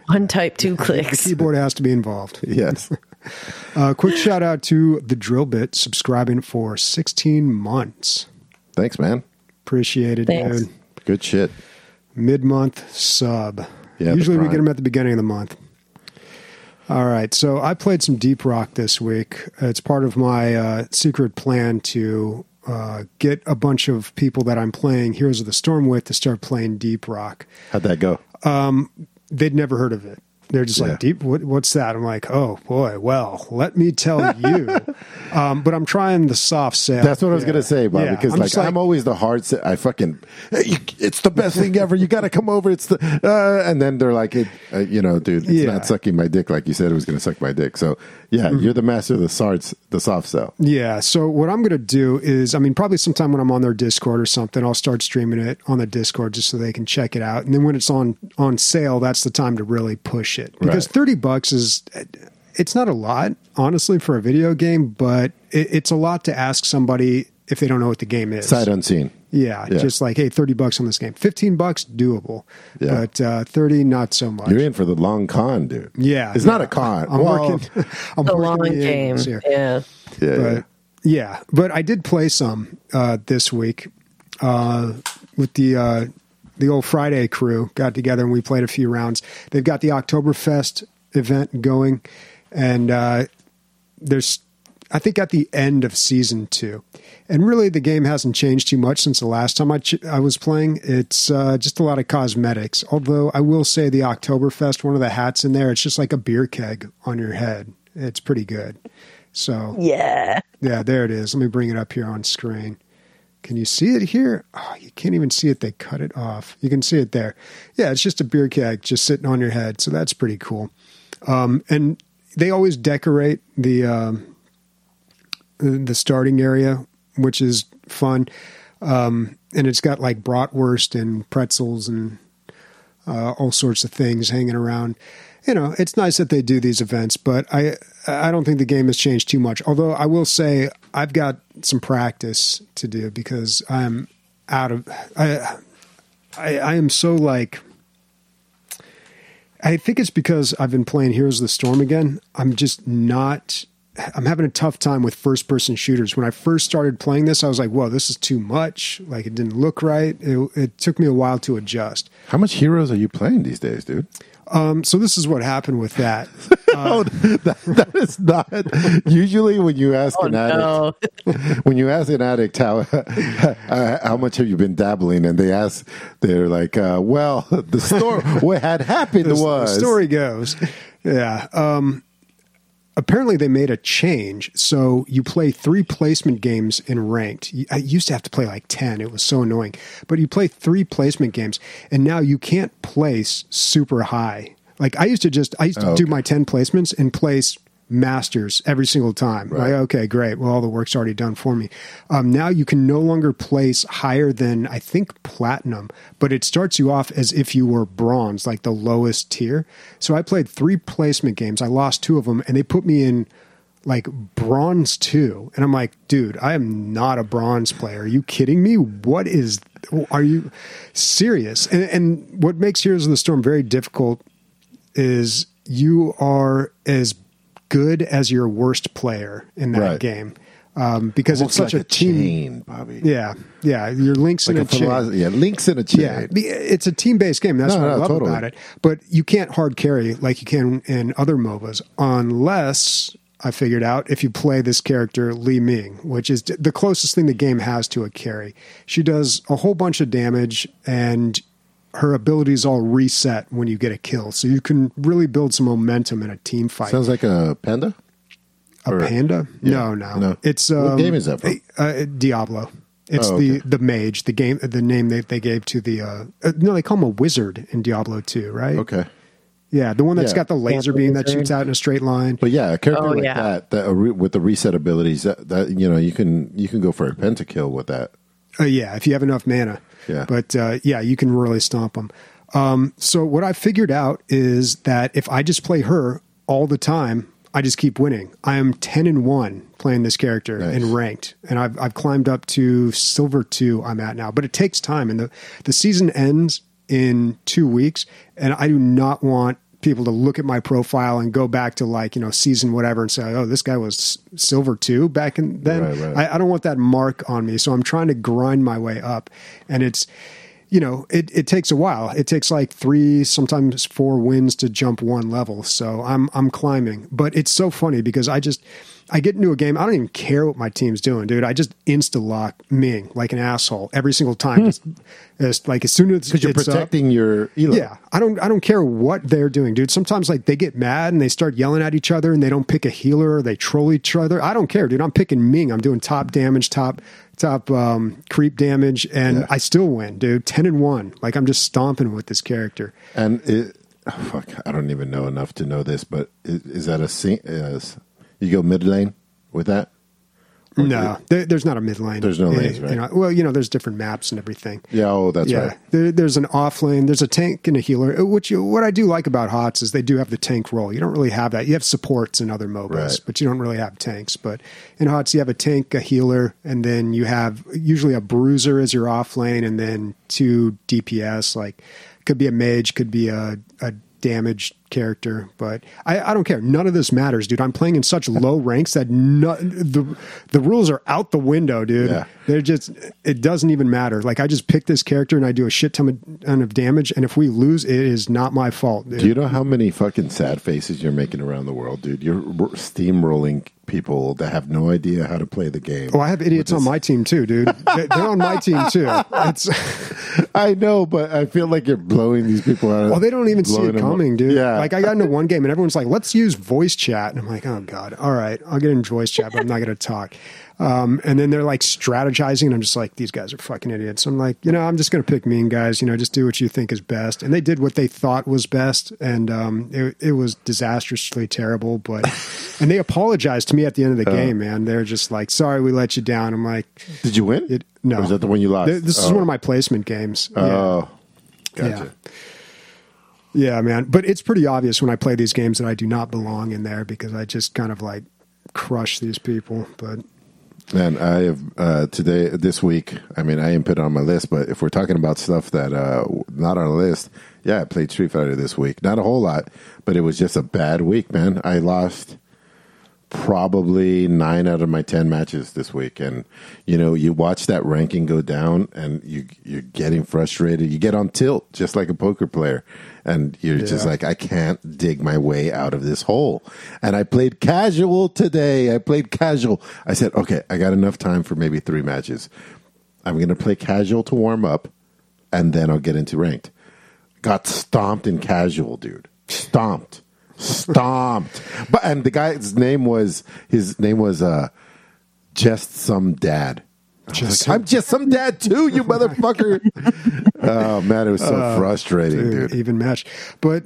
Speaker 2: One type, two clicks.
Speaker 1: Keyboard has to be involved.
Speaker 3: yes.
Speaker 1: Uh, quick shout out to the Drill Bit subscribing for 16 months.
Speaker 3: Thanks, man.
Speaker 1: Appreciate it,
Speaker 2: Thanks.
Speaker 1: dude.
Speaker 3: Good shit.
Speaker 1: Mid month sub.
Speaker 3: Yeah,
Speaker 1: Usually we get them at the beginning of the month. All right. So I played some Deep Rock this week. It's part of my uh, secret plan to uh, get a bunch of people that I'm playing Heroes of the Storm with to start playing Deep Rock.
Speaker 3: How'd that go?
Speaker 1: they'd never heard of it. They're just
Speaker 3: Yeah.
Speaker 1: like, deep, what, what's that? I'm like, oh boy, well, let me tell you. um, but I'm trying the soft sell.
Speaker 3: That's what I was
Speaker 1: Yeah.
Speaker 3: gonna say, Bob.
Speaker 1: Yeah.
Speaker 3: Because
Speaker 1: I'm
Speaker 3: like,
Speaker 1: just
Speaker 3: I'm always the hard. Se- I fucking, "Hey, it's the best thing ever. You got to come over. It's the, uh, and then they're like, it, uh, you know, dude, it's not sucking my dick like you said it was gonna suck my dick. So yeah,
Speaker 1: Mm-hmm.
Speaker 3: you're the master of the sards, the soft sell.
Speaker 1: Yeah. So what I'm going to do is, I mean, probably sometime when I'm on their Discord or something, I'll start streaming it on the Discord just so they can check it out. And then when it's on on sale, that's the time to really push it because
Speaker 3: Right.
Speaker 1: thirty bucks is. It's not a lot, honestly, for a video game, but it, it's a lot to ask somebody if they don't know what the game is.
Speaker 3: Sight unseen.
Speaker 1: Yeah,
Speaker 3: Yeah.
Speaker 1: just like hey, thirty bucks on this game. Fifteen bucks, doable.
Speaker 3: Yeah.
Speaker 1: But uh, thirty, not so much.
Speaker 3: You're in for the long con, dude.
Speaker 1: yeah,
Speaker 3: it's
Speaker 1: yeah.
Speaker 3: not a con.
Speaker 1: I'm
Speaker 3: Well,
Speaker 1: working. I'm
Speaker 2: The
Speaker 1: working
Speaker 2: long
Speaker 1: the
Speaker 2: game.
Speaker 1: here.
Speaker 2: Yeah.
Speaker 3: Yeah, yeah.
Speaker 1: But yeah, but I did play some uh, this week uh, with the uh, the old Friday crew. Got together and we played a few rounds. They've got the Oktoberfest event going, and uh, there's I think at the end of season two, and really the game hasn't changed too much since the last time I ch- I was playing. It's uh, just a lot of cosmetics. Although I will say the Oktoberfest, one of the hats in there, it's just like a beer keg on your head. It's pretty good. So
Speaker 2: Yeah.
Speaker 1: yeah, there it is. Let me bring it up here on screen Can you see it here? Oh, you can't even see it. They cut it off. You can see it there. Yeah, it's just a beer keg just sitting on your head. So that's pretty cool. Um, and they always decorate the um, the starting area, which is fun. Um, and it's got like bratwurst and pretzels and uh, all sorts of things hanging around. You know, it's nice that they do these events, but I I don't think the game has changed too much. Although I will say I've got some practice to do because I'm out of I I, I am so like I think it's because I've been playing Heroes of the Storm again. I'm just not I'm having a tough time with first person shooters. When I first started playing this, I was like, "Whoa, this is too much." Like it didn't look right. It, it took me a while to adjust.
Speaker 3: How much heroes are you playing these days, dude?
Speaker 1: Um, so this is what happened with that.
Speaker 3: oh, that, that is not usually when you ask
Speaker 2: Oh
Speaker 3: an addict
Speaker 2: no!
Speaker 3: when you ask an addict how uh, how much have you been dabbling, and they ask, they're like, uh, "Well, the story what had happened
Speaker 1: the,
Speaker 3: was
Speaker 1: the story goes. Yeah. Um, apparently, they made a change. So you play three placement games in ranked. I used to have to play like 10. It was so annoying. But you play three placement games, and now you can't place super high. Like I used to just, I used to
Speaker 3: Oh,
Speaker 1: do my 10 placements and place masters every single time.
Speaker 3: Right.
Speaker 1: Like, okay, great. Well, all the work's already done for me. Um, now you can no longer place higher than I think platinum, but it starts you off as if you were bronze, like the lowest tier. So I played three placement games. I lost two of them, and they put me in like bronze two, and I'm like, dude, I am not a bronze player. Are you kidding me? What is? Are you serious? And, and what makes Heroes of the Storm very difficult is you are as good as your worst player in that
Speaker 3: Right.
Speaker 1: game um, because
Speaker 3: Almost
Speaker 1: it's such
Speaker 3: like
Speaker 1: a, team.
Speaker 3: chain, Bobby.
Speaker 1: Yeah, yeah. Your links
Speaker 3: like
Speaker 1: in
Speaker 3: a
Speaker 1: a, chain.
Speaker 3: Yeah, links in a chain.
Speaker 1: Yeah, it's a team based game. That's
Speaker 3: No,
Speaker 1: what I love
Speaker 3: totally.
Speaker 1: about it. But you can't hard carry like you can in other MOBAs unless I figured out if you play this character Li Ming, which is the closest thing the game has to a carry. She does a whole bunch of damage and her abilities all reset when you get a kill. So you can really build some momentum in a team fight.
Speaker 3: Sounds like a panda.
Speaker 1: a
Speaker 3: or-
Speaker 1: panda?
Speaker 3: yeah,
Speaker 1: no, no,
Speaker 3: no.
Speaker 1: It's
Speaker 3: What
Speaker 1: um,
Speaker 3: game is that from?
Speaker 1: Uh, Diablo. It's
Speaker 3: Oh,
Speaker 1: the
Speaker 3: okay.
Speaker 1: the mage, the game, the name that they gave to the. Uh, uh, no, they call him a wizard in Diablo 2, right?
Speaker 3: Okay,
Speaker 1: Yeah, the one that's
Speaker 3: Yeah.
Speaker 1: got the laser beam that shoots out in a straight line.
Speaker 3: but yeah, a character
Speaker 2: Oh,
Speaker 3: like
Speaker 2: yeah.
Speaker 3: that, that uh, re- with the reset abilities, that, that you know, you can you can go for a pentakill with that.
Speaker 1: Uh, yeah, if you have enough mana.
Speaker 3: Yeah.
Speaker 1: But uh, yeah, you can really stomp them. Um, so what I figured out is that if I just play her all the time, I just keep winning. I am ten and one playing this character
Speaker 3: Nice.
Speaker 1: in ranked, and I've I've climbed up to silver two. I'm at now, but it takes time, and the the season ends in two weeks, and I do not want people to look at my profile and go back to like you know season whatever and say oh this guy was silver two back in then.
Speaker 3: Right, right.
Speaker 1: I, I don't want that mark on me. So i'm trying to grind my way up. And it's you know it, it takes a while. It takes like three sometimes four wins to jump one level. So i'm i'm climbing. But it's so funny because i just i get into a game i don't even care what my team's doing dude i just insta lock ming like an asshole every single time just, just like as soon as
Speaker 3: Because you're
Speaker 1: it's up-
Speaker 3: protecting your elo.
Speaker 1: yeah, I don't I don't care what they're doing, dude. Sometimes like they get mad and they start yelling at each other and they don't pick a healer or they troll each other. I don't care, dude. I'm picking Ming. I'm doing top damage, top top um, creep damage, and
Speaker 3: Yeah.
Speaker 1: I still win, dude. Ten and one. Like I'm just stomping with this character.
Speaker 3: And it, oh, fuck, I don't even know enough to know this, but is, is that a sing? You go mid lane with that?
Speaker 1: No, there, there's not a mid lane.
Speaker 3: There's no
Speaker 1: Eh,
Speaker 3: lanes, right?
Speaker 1: You know, well, you know, there's different maps and everything.
Speaker 3: Yeah. Oh, that's
Speaker 1: yeah,
Speaker 3: right.
Speaker 1: there, there's an off lane. There's a tank and a healer. uh, Which you, what I do like about HOTS is they do have the tank role. You don't really have that. You have supports in other MOBAs,
Speaker 3: Right.
Speaker 1: but you don't really have tanks. But in HOTS, you have a tank, a healer, and then you have usually a bruiser as your off lane, and then two DPS. Like could be a mage, could be a, a damaged character, but I, I don't care. None of this matters, dude. I'm playing in such low ranks that no, the the rules are out the window, dude.
Speaker 3: Yeah.
Speaker 1: They're just it doesn't even matter. Like I just pick this character and I do a shit ton of, ton of damage, and if we lose, it is not my fault. Dude.
Speaker 3: Do you know how many fucking sad faces you're making around the world, dude? You're steamrolling people that have no idea how to play the game.
Speaker 1: Oh, I have idiots on my team too, dude. They- They're on my team too. It's
Speaker 3: I know, but I feel like you're blowing these people out.
Speaker 1: well, they don't even see it coming,
Speaker 3: up.
Speaker 1: dude.
Speaker 3: Yeah,
Speaker 1: like I got into one game and everyone's like, "Let's use voice chat," and I'm like, "Oh God, all right, I'll get in voice chat, but I'm not going to talk." Um, and then they're like strategizing, and I'm just like, "These guys are fucking idiots." I'm like, you know, I'm just going to pick Ming guys. You know, just do what you think is best. And they did what they thought was best, and um, it, it was disastrously terrible. But and they apologized to me at the end of the game, man. They're just like, "Sorry, we let you down." I'm like,
Speaker 3: Did you win?
Speaker 1: it, "No,
Speaker 3: Or was that the one you lost?
Speaker 1: Th- This is
Speaker 3: Oh.
Speaker 1: one of my placement games." Yeah.
Speaker 3: Oh, gotcha.
Speaker 1: Yeah, man. But it's pretty obvious when I play these games that I do not belong in there because I just kind of like crush these people. But
Speaker 3: Man, I have uh, today, this week. I mean, I didn't put it on my list, but if we're talking about stuff that uh, not on a list, yeah, I played Street Fighter this week. Not a whole lot, but it was just a bad week, man. I lost probably nine out of my ten matches this week, and you know, you watch that ranking go down, and you you're getting frustrated. You get on tilt, just like a poker player, and you're just like, I can't dig my way out of this hole. And I played casual today. I played casual. I said, okay, I got enough time for maybe three matches. I'm going to play casual to warm up, and then I'll get into ranked. Got stomped in casual, dude. Stomped, stomped. But and the guy's name was his name was uh, just some dad.
Speaker 1: Just
Speaker 3: like, I'm just some dad too, you motherfucker. oh man, it was so frustrating,
Speaker 1: dude,
Speaker 3: dude.
Speaker 1: even match. But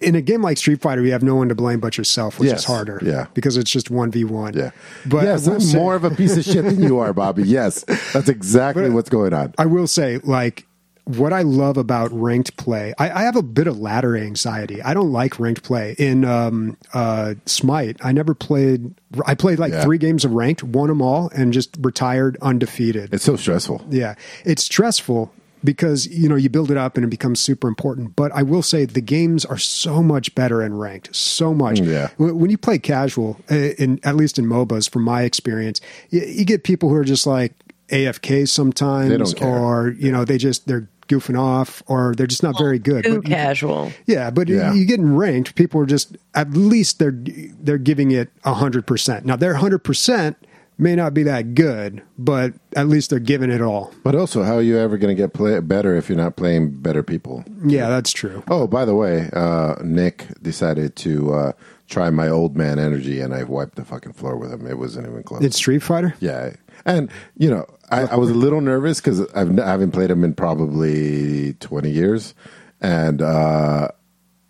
Speaker 1: in a game like Street Fighter, you have no one to blame but yourself, which
Speaker 3: Yes.
Speaker 1: is harder.
Speaker 3: Yeah.
Speaker 1: because it's just one v one.
Speaker 3: Yeah,
Speaker 1: but
Speaker 3: yes, I'm
Speaker 1: say-
Speaker 3: more of a piece of shit than you are, Bobby. Yes, that's exactly what's going on.
Speaker 1: I will say, like, what I love about ranked play, I, I have a bit of ladder anxiety. I don't like ranked play. In um, uh, Smite, I never played, I played like
Speaker 3: Yeah.
Speaker 1: three games of ranked, won them all, and just retired undefeated.
Speaker 3: It's so stressful.
Speaker 1: Yeah, it's stressful because you know you build it up and it becomes super important. But I will say the games are so much better in ranked, so much.
Speaker 3: Yeah.
Speaker 1: When you play casual, uh, in at least in MOBAs, from my experience, you, you get people who are just like AFK sometimes,
Speaker 3: They don't care.
Speaker 1: or you know they just they're goofing off, or they're just not very good.
Speaker 2: Too
Speaker 1: But
Speaker 2: casual.
Speaker 1: yeah, but
Speaker 3: Yeah.
Speaker 1: you get in ranked, people are just at least they're they're giving it hundred percent. Now their hundred percent may not be that good, but at least they're giving it all.
Speaker 3: But also, how are you ever going to get play- better if you're not playing better people?
Speaker 1: Yeah, that's true.
Speaker 3: Oh, by the way, uh, Nick decided to uh, try my old man energy, and I wiped the fucking floor with him. It wasn't even close.
Speaker 1: It's Street Fighter.
Speaker 3: yeah, and you know, I, I was a little nervous because I haven't played him in probably twenty years, and uh,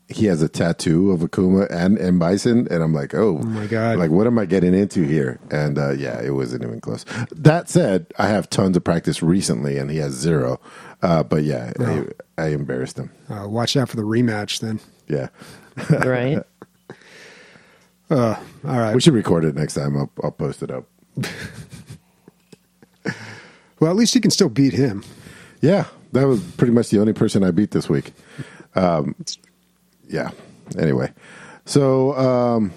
Speaker 3: he has a tattoo of Akuma and and Bison, and I'm like, oh,
Speaker 1: my God.
Speaker 3: like what am I getting into here? And uh, yeah, it wasn't even close. That said, I have tons of practice recently, and he has zero. Uh, but yeah, I, I embarrassed him.
Speaker 1: Uh, watch out for the rematch then.
Speaker 3: Yeah.
Speaker 2: Right?
Speaker 1: Uh, all right.
Speaker 3: We should record it next time. I'll, I'll post it up.
Speaker 1: Well, at least you can still beat him.
Speaker 3: Yeah, that was pretty much the only person I beat this week. Um, yeah. Anyway, so um,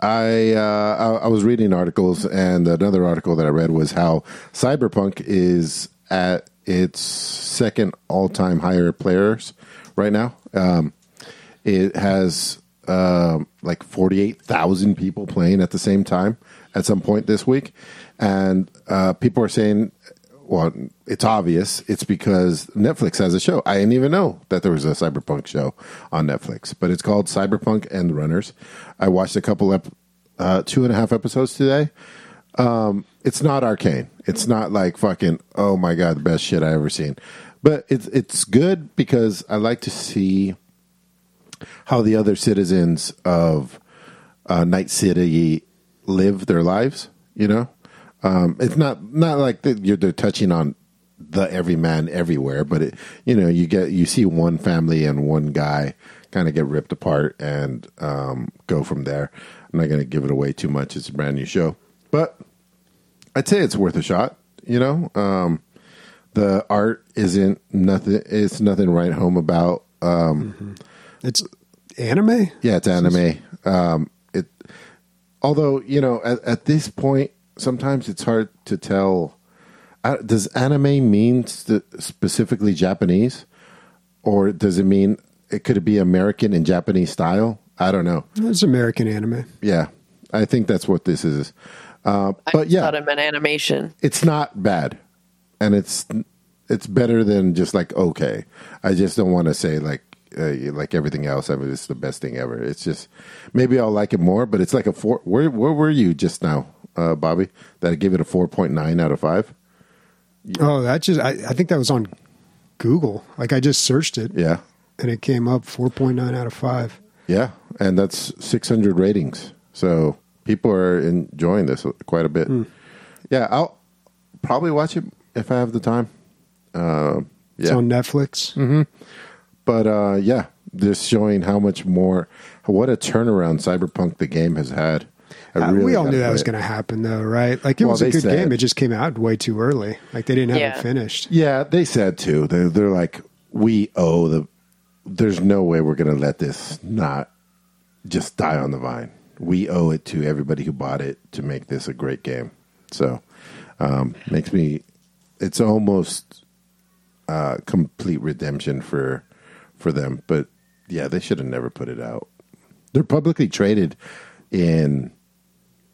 Speaker 3: I, uh, I I was reading articles, and another article that I read was how Cyberpunk is at its second all time higher players right now. Um, it has um, like 48,000 people playing at the same time at some point this week. And uh, people are saying, well, it's obvious. It's because Netflix has a show. I didn't even know that there was a Cyberpunk show on Netflix, but it's called Cyberpunk Edgerunners. I watched a couple, ep- uh, two and a half episodes today. Um, it's not arcane. It's not like fucking, oh my God, the best shit I ever seen. But it's, it's good because I like to see how the other citizens of uh, Night City live their lives. You know, um, it's not not like that you're they're touching on the everyman everywhere, but it, you know, you get you see one family and one guy kind of get ripped apart and um, go from there. I'm not going to give it away too much. It's a brand new show, but I'd say it's worth a shot. You know, um, the art isn't nothing. It's nothing right home about. Um,
Speaker 1: It's anime.
Speaker 3: yeah, it's anime. Um, it, although you know, at, at this point, sometimes it's hard to tell. Uh, does anime mean st- specifically Japanese, or does it mean it could be American and Japanese style? I don't know.
Speaker 1: It's American anime.
Speaker 3: Yeah, I think that's what this is. Uh,
Speaker 2: I
Speaker 3: but yeah,
Speaker 2: thought it meant animation.
Speaker 3: it's not bad, and it's it's better than just like okay. I just don't want to say like uh, like everything else. I mean, it's the best thing ever. It's just maybe I'll like it more, but it's like a four. Where where were you just now, uh, Bobby? That I give it a four point nine out of five.
Speaker 1: Oh, that just I, I think that was on Google. Like I just searched it
Speaker 3: Yeah,
Speaker 1: and it came up 4.9 out of 5.
Speaker 3: yeah, and that's six hundred ratings. So people are enjoying this quite a bit. Yeah, I'll probably watch it if I have the time. Uh,
Speaker 1: It's
Speaker 3: yeah,
Speaker 1: on Netflix.
Speaker 3: But uh, yeah, just showing how much more, what a turnaround Cyberpunk the game has had. I
Speaker 1: Uh,
Speaker 3: really
Speaker 1: we all knew that was going to happen, though, right? Like it
Speaker 3: Well,
Speaker 1: was a good
Speaker 3: said-
Speaker 1: game. It just came out way too early. Like they didn't have
Speaker 2: Yeah.
Speaker 1: it finished.
Speaker 3: Yeah, they said too. They're, they're like, we owe the. There's no way we're going to let this not just die on the vine. We owe it to everybody who bought it to make this a great game. So, um, makes me. It's almost uh, complete redemption for for them. But yeah, they should have never put it out. They're publicly traded in.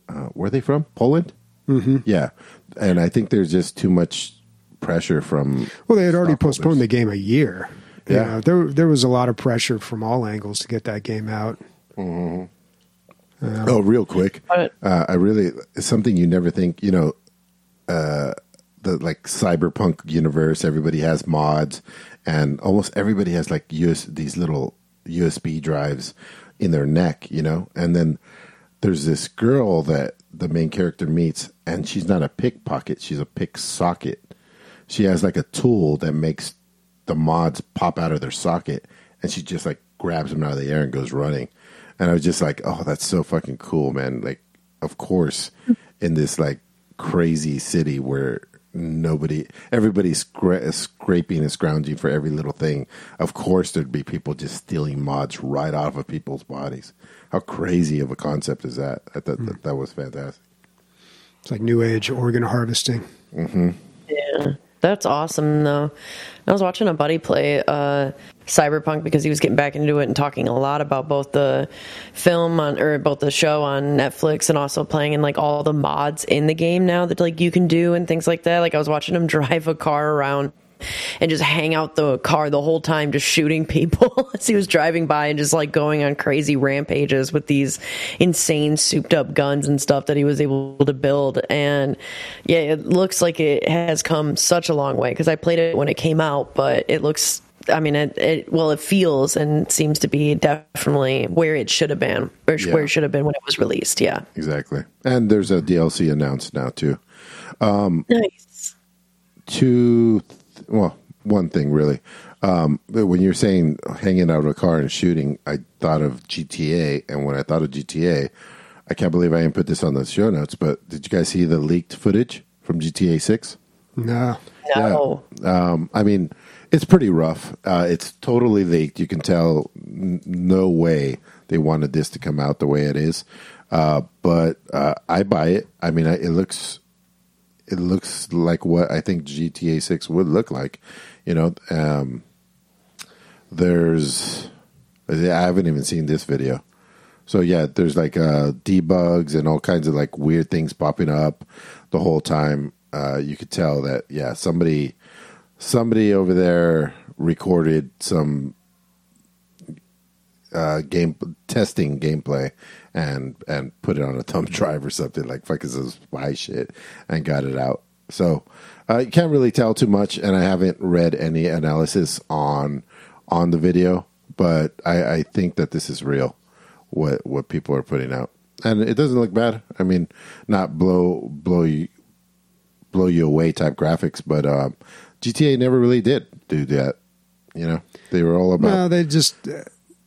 Speaker 3: Uh, where are they from? Poland. Mm-hmm. Yeah, and I think there's just too much pressure from.
Speaker 1: Well, they had already postponed the game a year. You
Speaker 3: Yeah.
Speaker 1: know, there there was a lot of pressure from all angles to get that game out.
Speaker 3: Oh, real quick, uh, I really it's something you never think. You know, uh, the like cyberpunk universe. Everybody has mods, and almost everybody has like US these little USB drives in their neck. You know, and then there's this girl that the main character meets, and she's not a pickpocket; she's a pick socket. She has like a tool that makes the mods pop out of their socket, and she just like grabs them out of the air and goes running. And I was just like, "Oh, that's so fucking cool, man!" Like, of course, in this like crazy city where nobody, everybody's scra- scraping and scrounging for every little thing. Of course, there'd be people just stealing mods right off of people's bodies. How crazy of a concept is that? I thought hmm. that, that was fantastic.
Speaker 1: It's like new age organ harvesting. Mm-hmm.
Speaker 2: Yeah, that's awesome though. I was watching a buddy play uh, Cyberpunk because he was getting back into it and talking a lot about both the film on or both the show on Netflix and also playing in like all the mods in the game now that like you can do and things like that. Like I was watching him drive a car around and just hang out the car the whole time just shooting people as he was driving by and just like going on crazy rampages with these insane souped up guns and stuff that he was able to build and yeah it looks like it has come such a long way because i played it when it came out but it looks I mean, it, it well, it feels and seems to be definitely where it should have been, or
Speaker 3: Yeah.
Speaker 2: where it should have been when it was released. Yeah,
Speaker 3: Exactly. And there's a DLC announced now too.
Speaker 2: Um, nice.
Speaker 3: two well one thing really um but when you're saying hanging out of a car and shooting i thought of gta and when i thought of gta i can't believe i didn't put this on the show notes but did you guys see the leaked footage from gta 6
Speaker 1: No.
Speaker 2: No,
Speaker 3: um, I mean, it's pretty rough. Uh, it's totally leaked. You can tell n- no way they wanted this to come out the way it is. Uh, but uh, I buy it. I mean, I, it looks it looks like what I think GTA Six would look like. You know, um, there's I haven't even seen this video. So yeah, there's like uh, debugs and all kinds of like weird things popping up the whole time. Uh, you could tell that yeah, somebody somebody over there recorded some uh, game testing gameplay and and put it on a thumb drive or something like fucking some spy shit and got it out. So uh, you can't really tell too much, and I haven't read any analysis on on the video, but I, I think that this is real. What what people are putting out, and it doesn't look bad. I mean, not blow blow you blow you away type graphics, but um, GTA never really did do that. You know, they were all about
Speaker 1: No, they just uh,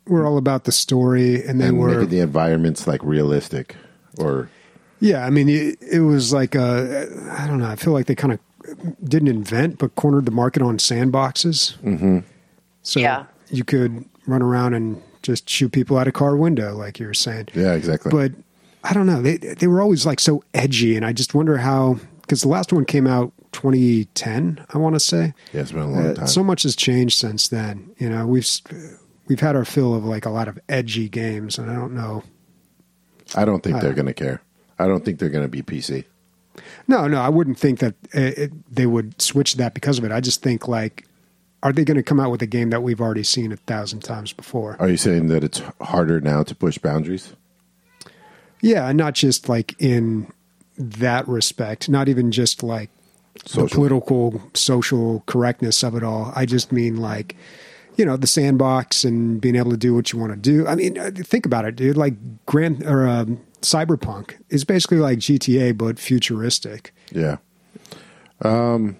Speaker 1: were all about the story, and they
Speaker 3: and
Speaker 1: were
Speaker 3: making the environments like realistic or
Speaker 1: Yeah, I mean, it, it was like uh, I don't know. I feel like they kind of didn't invent, but cornered the market on sandboxes. Mm-hmm. So
Speaker 2: Yeah.
Speaker 1: you could run around and just shoot people out a car window, like you were saying.
Speaker 3: yeah, exactly.
Speaker 1: But I don't know. They they were always like so edgy, and I just wonder how because the last one came out 2010, I want to say.
Speaker 3: yeah, it's been a long
Speaker 1: Uh,
Speaker 3: time.
Speaker 1: so much has changed since then. You know, we've we've had our fill of like a lot of edgy games, and I don't know.
Speaker 3: I don't think they're
Speaker 1: uh,
Speaker 3: going to care. I don't think they're going to be PC.
Speaker 1: No, no, I wouldn't think that uh, it, they would switch that because of it. I just think like are they going to come out with a game that we've already seen a thousand times before?
Speaker 3: Are you saying that it's harder now to push boundaries?
Speaker 1: Yeah, and not just like in that respect, not even just like
Speaker 3: Social.
Speaker 1: the political social correctness of it all. I just mean like you know the sandbox and being able to do what you want to do. I mean, uh, think about it, dude. Like Grand or um, Cyberpunk is basically like GTA but futuristic.
Speaker 3: Yeah. Um,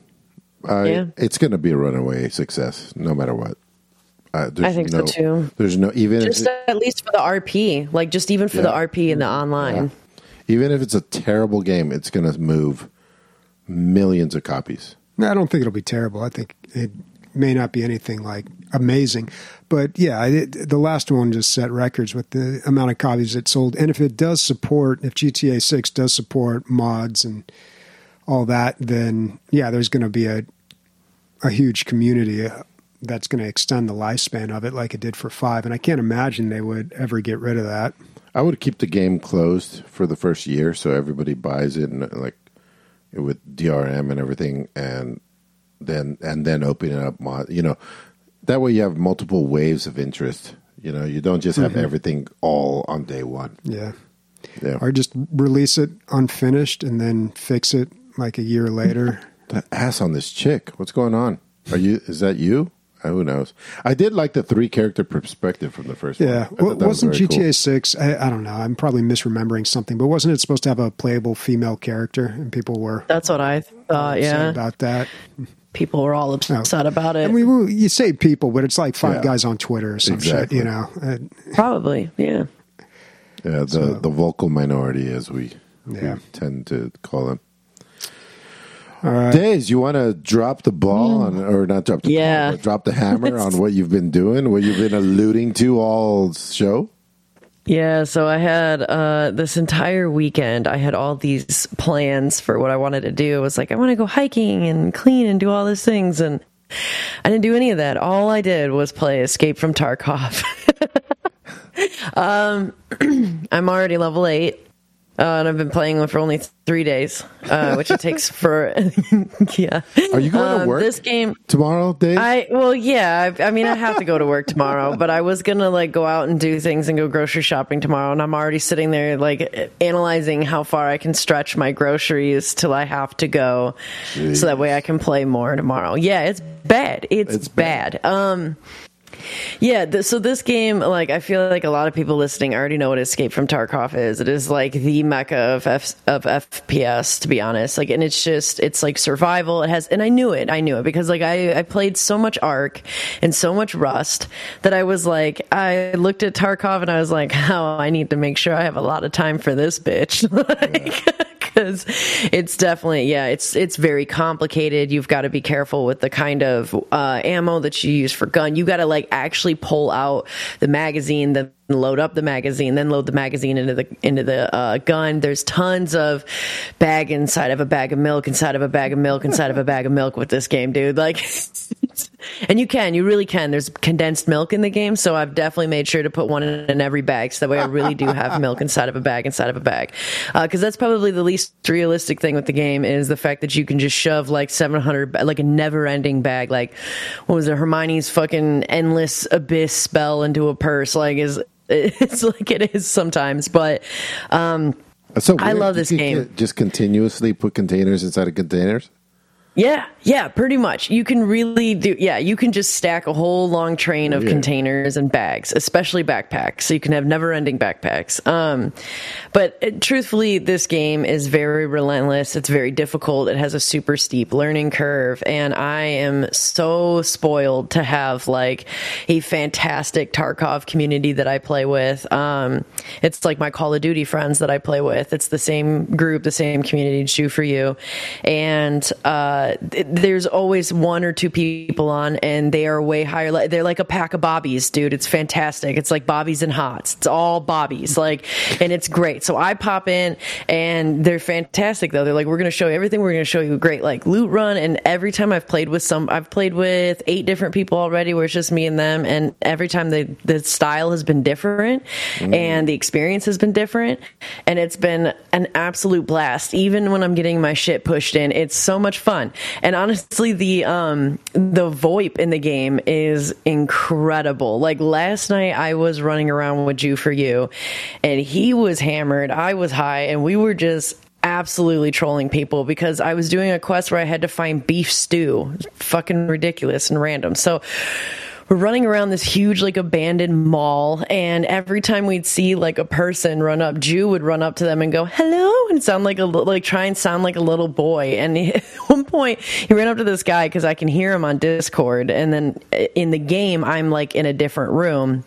Speaker 3: I,
Speaker 2: Yeah.
Speaker 3: it's going to be a runaway success, no matter what. Uh, there's
Speaker 2: I think so,
Speaker 3: no,
Speaker 2: too.
Speaker 3: There's no even if
Speaker 2: Just
Speaker 3: it,
Speaker 2: at least for the RP, like just even for the RP and the online.
Speaker 3: even if it's a terrible game, it's going to move millions of copies.
Speaker 1: No, I don't think it'll be terrible. I think it may not be anything like amazing, but yeah, it, the last one just set records with the amount of copies it sold. And if it does support, if GTA Six does support mods and all that, then yeah, there's going to be a a huge community uh, that's going to extend the lifespan of it, like it did for Five. And I can't imagine they would ever get rid of that.
Speaker 3: I would keep the game closed for the first year so everybody buys it and like with DRM and everything, and then and then open it up. Mod, you know, that way you have multiple waves of interest. You know, you don't just have
Speaker 1: Mm-hmm.
Speaker 3: everything all on day one.
Speaker 1: Yeah.
Speaker 3: Yeah,
Speaker 1: Or just release it unfinished and then fix it like a year later.
Speaker 3: the ass on this chick. What's going on? Are you? Is that you? Uh, who knows? I did like the three character perspective from the first one.
Speaker 1: Yeah, well,
Speaker 3: was
Speaker 1: wasn't
Speaker 3: very
Speaker 1: GTA
Speaker 3: cool.
Speaker 1: Six? I, I don't know. I'm probably misremembering something, but wasn't it supposed to have a playable female character? And people were
Speaker 2: That's what I thought. Yeah,
Speaker 1: about that.
Speaker 2: people were all upset oh. about it.
Speaker 1: I mean, well, you say people, but it's like five
Speaker 3: Yeah.
Speaker 1: guys on Twitter or some
Speaker 3: Exactly.
Speaker 1: shit. You know,
Speaker 2: Probably, yeah.
Speaker 3: Yeah, the the vocal minority, as we, we
Speaker 1: Yeah.
Speaker 3: tend to call them.
Speaker 1: all right.
Speaker 3: Dave, you want to drop the ball on, or not drop the
Speaker 2: Yeah.
Speaker 3: ball, but drop the hammer on what you've been doing, what you've been alluding to all show?
Speaker 2: Yeah, so I had uh, this entire weekend. I had all these plans for what I wanted to do. I was like, I want to go hiking and clean and do all these things, and I didn't do any of that. All I did was play Escape from Tarkov. um, I'm already level eight. Uh, and I've been playing for only three days, uh, which it takes for yeah.
Speaker 3: Are you going to
Speaker 2: Um,
Speaker 3: work
Speaker 2: This game,
Speaker 3: tomorrow, Dave?
Speaker 2: I well, yeah. I, I mean, I have to go to work tomorrow, but I was gonna like go out and do things and go grocery shopping tomorrow, and I'm already sitting there like analyzing how far I can stretch my groceries till I have to go, so that way I can play more tomorrow. Yeah, it's bad. It's,
Speaker 3: It's bad.
Speaker 2: bad. Um. Yeah, th- so this game, like, I feel like a lot of people listening already know what Escape from Tarkov is. It is like the mecca of F- of FPS, to be honest. Like, and it's just, it's like survival. It has, and I knew it, I knew it because like I I played so much Ark and so much Rust that I was like, I looked at Tarkov and I was like, oh, I need to make sure I have a lot of time for this bitch. like, because it's definitely yeah it's it's very complicated. You've got to be careful with the kind of uh, ammo that you use for gun. You got to like actually pull out the magazine then load up the magazine then load the magazine into the into the uh, gun. There's tons of bag inside of a bag of milk inside of a bag of milk inside of a bag of milk with this game dude. Like and you can you really can there's condensed milk in the game so i've definitely made sure to put one in, every bag so that way i really do have milk inside of a bag inside of a bag because that's probably the least realistic thing with the game is the fact that you can just shove like 700 like a never ending bag like what was it hermione's fucking endless abyss spell into a purse like is it's like it is sometimes but um
Speaker 3: so
Speaker 2: I love this game.
Speaker 3: Just continuously put containers inside of containers.
Speaker 2: Yeah, yeah, pretty much. You can really do, yeah, you can just stack a whole long train of
Speaker 3: Weird.
Speaker 2: containers and bags, especially backpacks. So you can have never ending backpacks. Um, but uh, truthfully, this game is very relentless. It's very difficult. It has a super steep learning curve. And I am so spoiled to have like a fantastic Tarkov community that I play with. Um, it's like my Call of Duty friends that I play with. It's the same group, the same community, Jew for You. And, uh, th- there's always one or two people on and they are way higher. They're like a pack of bobbies, dude. It's fantastic. It's like bobbies and hots. It's all bobbies. Like, and it's great. So I pop in and they're fantastic though. They're like, we're going to show you everything. We're going to show you a great like loot run. And every time I've played with some, I've played with eight different people already where it's just me and them. And every time the, the style has been different mm. and the experience has been different. And it's been an absolute blast. Even when I'm getting my shit pushed in, it's so much fun. And honestly, the um the VoIP in the game is incredible. Like last night, I was running around with Jew for you, and he was hammered, I was high, and we were just absolutely trolling people because I was doing a quest where I had to find beef stew. Fucking ridiculous and random. So we're running around this huge like abandoned mall and every time we'd see like a person run up jew would run up to them and go hello and sound like a like try and sound like a little boy. And at one point he ran up to this guy because i can hear him on discord and then eh, in the game i'm like in a different room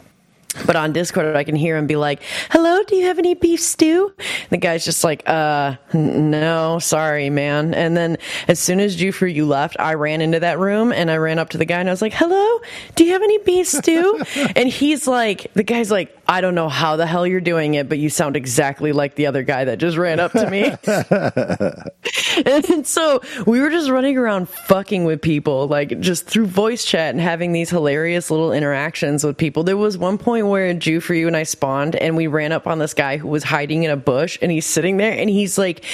Speaker 2: but on Discord, I can hear him be like, "Hello, do you have any beef stew?" And the guy's just like, "Uh, no, sorry, man." And then as soon as for you left, I ran into that room and I ran up to the guy and I was like, "Hello, do you have any beef stew?" and he's like, the guy's like, "I don't know how the hell you're doing it, but you sound exactly like the other guy that just ran up to me." and so we were just running around fucking with people, like just through voice chat and having these hilarious little interactions with people. There was one point point where Jew for you and I spawned and we ran up on this guy who was hiding in a bush and he's sitting there and he's like,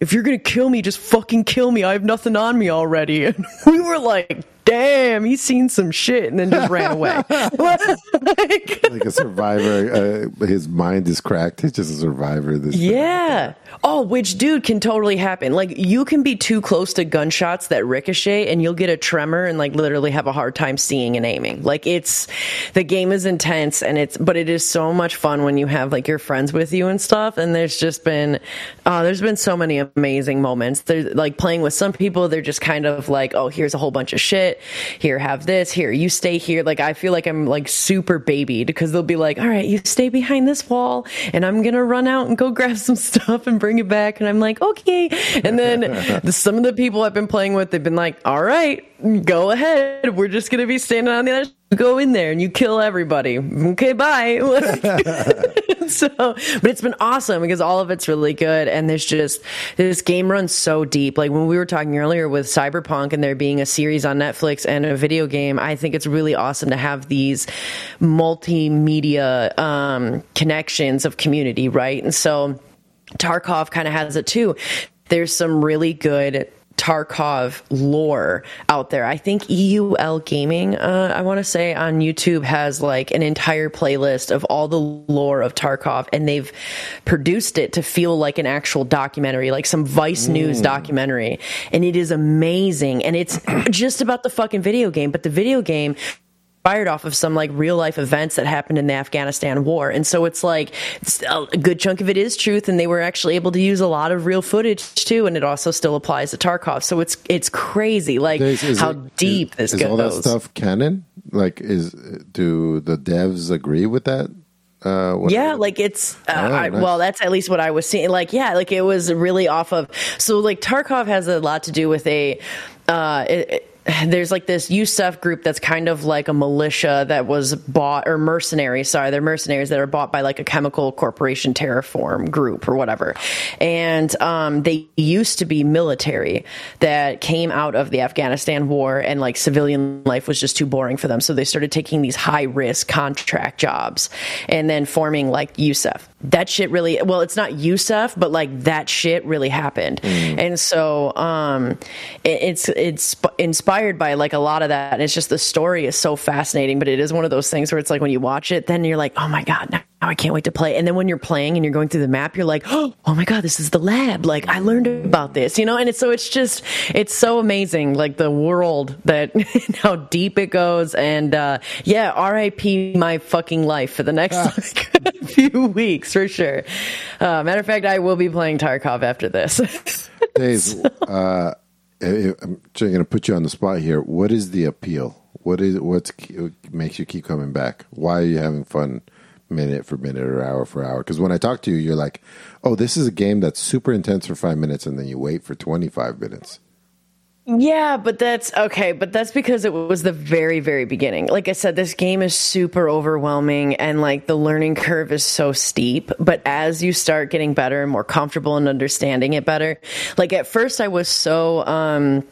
Speaker 2: if you're to kill me, just fucking kill me. I have nothing on me already. And we were like, damn, he's seen some shit and then just ran away.
Speaker 3: like, like, a survivor. Uh, his mind is cracked. He's just a survivor. This
Speaker 2: yeah. Oh, which dude can totally happen. Like you can be too close to gunshots that ricochet and you'll get a tremor and like literally have a hard time seeing and aiming. Like it's the game is intense and it's but it is so much fun when you have like your friends with you and stuff. And there's just been uh, there's been so many amazing moments. There's like playing with some people, they're just kind of like, oh, here's a whole bunch of shit. Here, have this. Here, you stay here. Like I feel like I'm like super babied because they'll be like, all right, you stay behind this wall and I'm gonna run out and go grab some stuff and bring it back. And I'm like, okay. And then the, some of the people I've been playing with, they've been like, all right, go ahead. We're just going to be standing on the other go in there and you kill everybody. Okay, bye. so, but it's been awesome because all of it's really good. And there's just, this game runs so deep. Like when we were talking earlier with Cyberpunk and there being a series on Netflix and a video game, I think it's really awesome to have these multimedia um, connections of community, right? And so, Tarkov kind of has it too. There's some really good Tarkov lore out there. I think EUL Gaming, uh, I want to say on YouTube has like an entire playlist of all the lore of Tarkov, and they've produced it to feel like an actual documentary, like some Vice mm. News documentary. And it is amazing. And it's just about the fucking video game, but the video game inspired off of some like real life events that happened in the Afghanistan war. And so it's like it's a good chunk of it is truth and they were actually able to use a lot of real footage too and it also still applies to Tarkov. So it's it's crazy like is, is how it, deep is, this
Speaker 3: is
Speaker 2: goes.
Speaker 3: all that stuff canon? Like is do the devs agree with that?
Speaker 2: Uh, yeah, like it's uh, oh, I, well, that's at least what I was seeing. Like, yeah, like it was really off of. So, like Tarkov has a lot to do with a. Uh, it, there's like this USEC group that's kind of like a militia that was bought or mercenaries. Sorry, they're mercenaries that are bought by like a chemical corporation, Terraform group or whatever. And um, they used to be military that came out of the Afghanistan war, and like civilian life was just too boring for them. So they started taking these high risk contract jobs and then forming like USEC. That shit really well, it's not USEC, but like that shit really happened. Mm. And so um, it, it's it's inspired inspired by like a lot of that. And it's just the story is so fascinating, but it is one of those things where it's like when you watch it, then you're like, oh my God, now I can't wait to play. And then when you're playing and you're going through the map, you're like, oh my God, this is the lab. Like I learned about this, you know? And it's so it's just, it's so amazing, like the world that how deep it goes. And uh, yeah, RIP my fucking life for the next ah. like, few weeks for sure. Uh, matter of fact, I will be playing Tarkov after this.
Speaker 3: Dave, so. uh, I'm going to put you on the spot here. What is the appeal? What is what makes you keep coming back? Why are you having fun minute for minute or hour for hour? Because when I talk to you, you're like, "Oh, this is a game that's super intense for five minutes," and then you wait for 25 minutes.
Speaker 2: Yeah, but that's okay. But that's because it was the very, very beginning. Like I said, this game is super overwhelming and like the learning curve is so steep. But as you start getting better and more comfortable and understanding it better, like at first I was so, um,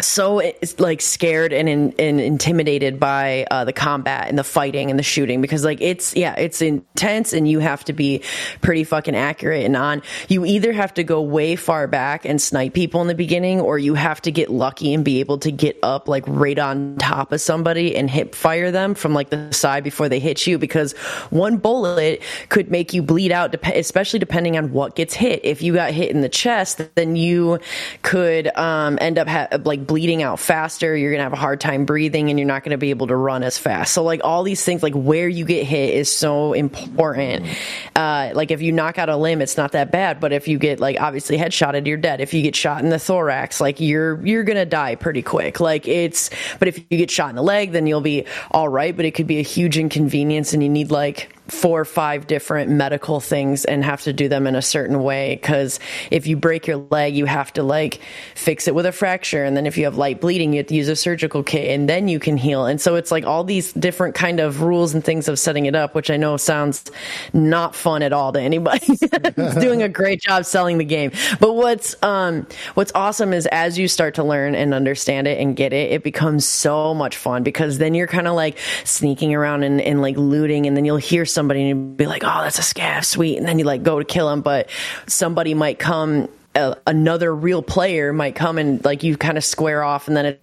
Speaker 2: so it's like scared and, in, and intimidated by uh, the combat and the fighting and the shooting because like it's yeah it's intense and you have to be pretty fucking accurate and on. You either have to go way far back and snipe people in the beginning or you have to get lucky and be able to get up like right on top of somebody and hip fire them from like the side before they hit you because one bullet could make you bleed out especially depending on what gets hit. If you got hit in the chest then you could um, end up ha- like bleeding out faster, you're going to have a hard time breathing and you're not going to be able to run as fast. So like all these things, like where you get hit is so important. Uh, like if you knock out a limb, it's not that bad, but if you get like obviously headshotted, you're dead. If you get shot in the thorax, like you're, you're going to die pretty quick. Like it's, but if you get shot in the leg, then you'll be all right, but it could be a huge inconvenience and you need like, four or five different medical things and have to do them in a certain way because if you break your leg you have to like fix it with a fracture. And then if you have light bleeding you have to use a surgical kit and then you can heal. And so it's like all these different kind of rules and things of setting it up which i know sounds not fun at all to anybody. Doing a great job selling the game. But what's um what's awesome is as you start to learn and understand it and get it it becomes so much fun because then you're kind of like sneaking around and, and like looting and then you'll hear somebody and you'd be like, oh, that's a scav, sweet. And then you like go to kill him, but somebody might come, uh, another real player might come and like you kind of square off and then it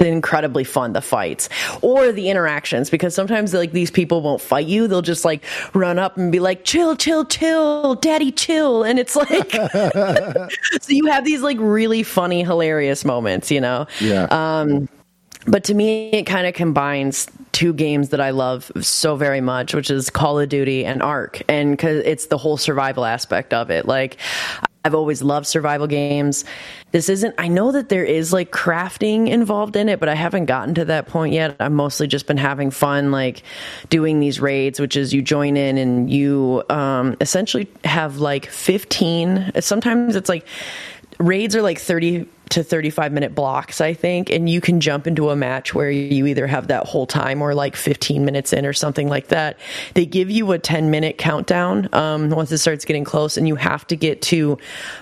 Speaker 2: incredibly fun the fights or the interactions because sometimes like these people won't fight you. They'll just like run up and be like chill chill chill daddy chill and it's like so you have these like really funny hilarious moments you know?
Speaker 3: Yeah.
Speaker 2: Um but to me it kind of combines two games that i love so very much which is call of duty and ark. And because it's the whole survival aspect of it. Like i've always loved survival games. This isn't i know that there is like crafting involved in it but i haven't gotten to that point yet. I've mostly just been having fun like doing these raids which is you join in and you um, essentially have like 15 sometimes it's like raids are like 30 to 35 minute blocks, I think, and you can jump into a match where you either have that whole time or like 15 minutes in or something like that. They give you a 10 minute countdown um, once it starts getting close, and you have to get to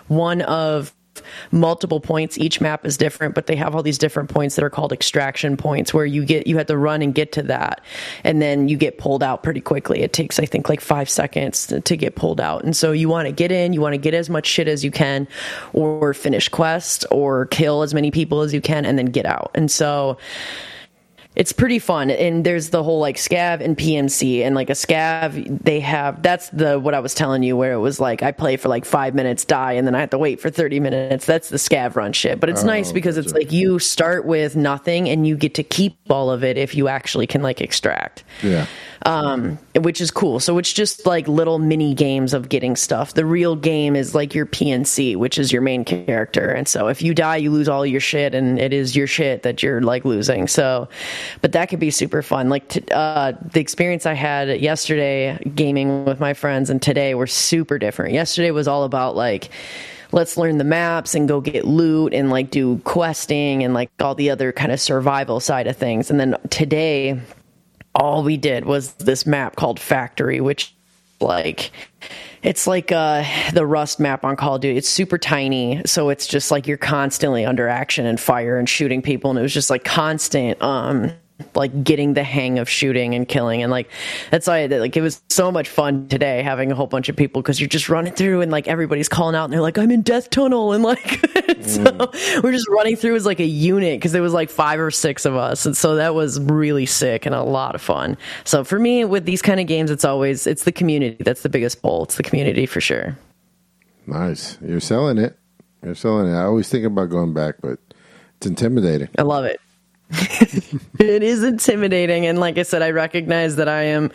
Speaker 2: one of multiple points. Each map is different, but they have all these different points that are called extraction points where you get you have to run and get to that, and then you get pulled out pretty quickly. It takes I think like five seconds to, to get pulled out, and so you want to get in, you want to get as much shit as you can, or finish quest, or kill as many people as you can, and then get out. And so it's pretty fun. And there's the whole like scav and PMC and like a scav they have that's the what i was telling you where it was like i play for like five minutes die and then i have to wait for 30 minutes. That's the scav run shit. But it's oh, nice because it's like you start with nothing and you get to keep all of it if you actually can like extract.
Speaker 3: Yeah
Speaker 2: um, which is cool. So it's just like little mini games of getting stuff. The real game is like your PMC, which is your main character. And so if you die, you lose all your shit, and it is your shit that you're like losing. So, but that could be super fun. Like t- uh, the experience I had yesterday gaming with my friends and today were super different. Yesterday was all about like let's learn the maps and go get loot and like do questing and like all the other kind of survival side of things. And then today all we did was this map called Factory, which like it's like uh, the Rust map on Call of Duty. It's super tiny, so it's just like you're constantly under action and fire and shooting people, and it was just like constant um, like getting the hang of shooting and killing. And like that's why like it was so much fun today having a whole bunch of people because you're just running through and like everybody's calling out and they're like i'm in death tunnel. And like so mm. we're just running through as like a unit because there was like five or six of us. And so that was really sick and a lot of fun. So for me with these kind of games it's always it's the community. That's the biggest pull. It's the community for sure.
Speaker 3: Nice. You're selling it. You're selling it. I always think about going back but it's intimidating.
Speaker 2: I love it it is intimidating and like i said i recognize that i am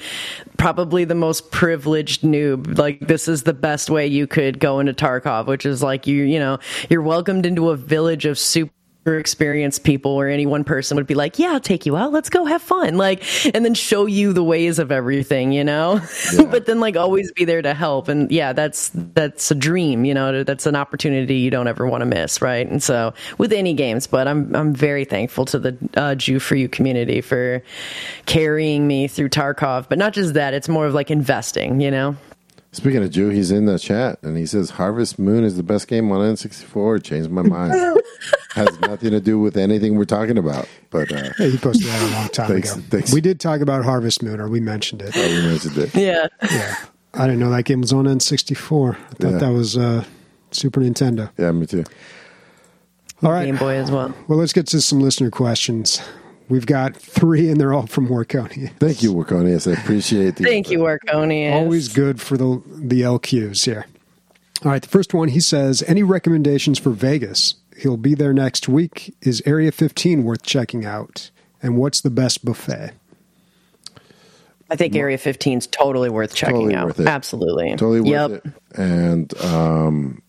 Speaker 2: probably the most privileged noob. Like this is the best way you could go into tarkov which is like you you know you're welcomed into a village of super experienced people or any one person would be like, "Yeah, I'll take you out. Let's go have fun." Like and then show you the ways of everything, you know? Yeah. but then like always be there to help. And yeah, that's that's a dream, you know. That's an opportunity you don't ever want to miss, right? And so with any games, but I'm I'm very thankful to the uh, Jew for You community for carrying me through Tarkov, but not just that, it's more of like investing, you know.
Speaker 3: Speaking of Jew, he's in the chat and he says Harvest Moon is the best game on N64. Changed my mind. has nothing to do with anything we're talking about. But uh,
Speaker 1: Hey, he posted that a long time
Speaker 3: Thanks-
Speaker 1: ago.
Speaker 3: thanks.
Speaker 1: We did talk about Harvest Moon, or we mentioned it.
Speaker 3: we mentioned it.
Speaker 2: Yeah.
Speaker 1: Yeah, I didn't know that game was on N64. I thought
Speaker 3: Yeah.
Speaker 1: that was uh, Super Nintendo.
Speaker 3: Yeah, me too.
Speaker 1: All right,
Speaker 2: Game Boy as well.
Speaker 1: well, let's get to some listener questions. We've got three, and they're all from Warconi.
Speaker 3: Thank you, Wakonius. I appreciate the
Speaker 2: Thank you, Workonius.
Speaker 1: Always good for the the LQs here. All right, the first one he says, any recommendations for Vegas? He'll be there next week. Is Area 15 worth checking out? And what's the best buffet?
Speaker 2: I think Area 15 is totally worth checking
Speaker 3: Totally
Speaker 2: out.
Speaker 3: worth it.
Speaker 2: Absolutely.
Speaker 3: Totally worth
Speaker 2: yep.
Speaker 3: it. And um,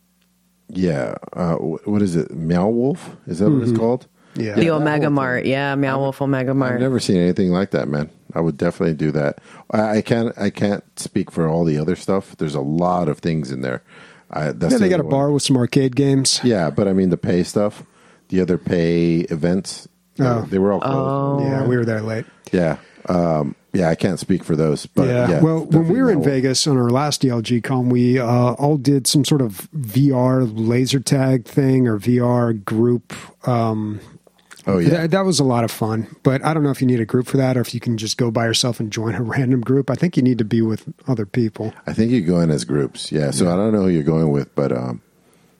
Speaker 3: yeah, uh, what is it? Meow Wolf? Is that what it's called?
Speaker 1: Yeah.
Speaker 2: The
Speaker 3: that
Speaker 2: Omega
Speaker 3: whole
Speaker 2: Mart. Yeah, Meow Wolf Omega Mart.
Speaker 3: I've
Speaker 2: Mart.
Speaker 3: never seen anything like that, man. I would definitely do that. I, I can't. I can't speak for all the other stuff. There's a lot of things in there. I, that's
Speaker 1: Yeah,
Speaker 3: the
Speaker 1: they got a
Speaker 3: other
Speaker 1: bar with some arcade games.
Speaker 3: Yeah, but I mean the pay stuff, the other pay events. uh,
Speaker 1: Oh.
Speaker 3: they were all closed.
Speaker 1: Yeah, we were there late.
Speaker 3: Yeah, um, yeah. I can't speak for those, but
Speaker 1: yeah.
Speaker 3: yeah.
Speaker 1: well, when we were in
Speaker 3: definitely
Speaker 1: Vegas on our last DLG con, we uh, all did some sort of VR laser tag thing or VR group. Um,
Speaker 3: Oh yeah,
Speaker 1: that, that was a lot of fun. But I don't know if you need a group for that or if you can just go by yourself and join a random group. I think you need to be with other people.
Speaker 3: I think you go in as groups. Yeah, so I don't know who you're going with, but um,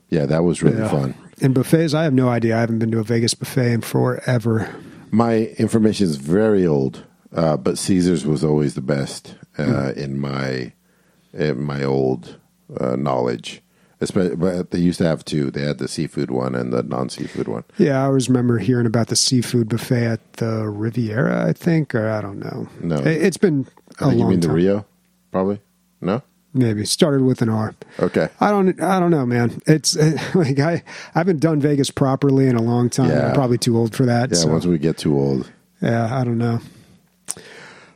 Speaker 3: yeah, that was really
Speaker 1: Yeah.
Speaker 3: fun.
Speaker 1: And buffets, I have no idea. I haven't been to a Vegas buffet in forever.
Speaker 3: My information is very old, uh, but Caesars was always the best uh, in my in my old uh, knowledge. Especially, but they used to have two. They had the seafood one and the non seafood one.
Speaker 1: Yeah, I always remember hearing about the seafood buffet at the Riviera, I think, or I don't know.
Speaker 3: No.
Speaker 1: It- it's been
Speaker 3: I
Speaker 1: a
Speaker 3: think you mean the
Speaker 1: time.
Speaker 3: Rio, probably. No.
Speaker 1: Maybe started with an R.
Speaker 3: Okay.
Speaker 1: I don't. I don't know, man. It's like I. I haven't done Vegas properly in a long time.
Speaker 3: Yeah.
Speaker 1: I'm probably too old for that.
Speaker 3: Yeah.
Speaker 1: so,
Speaker 3: Once we get too old,
Speaker 1: yeah, I don't know.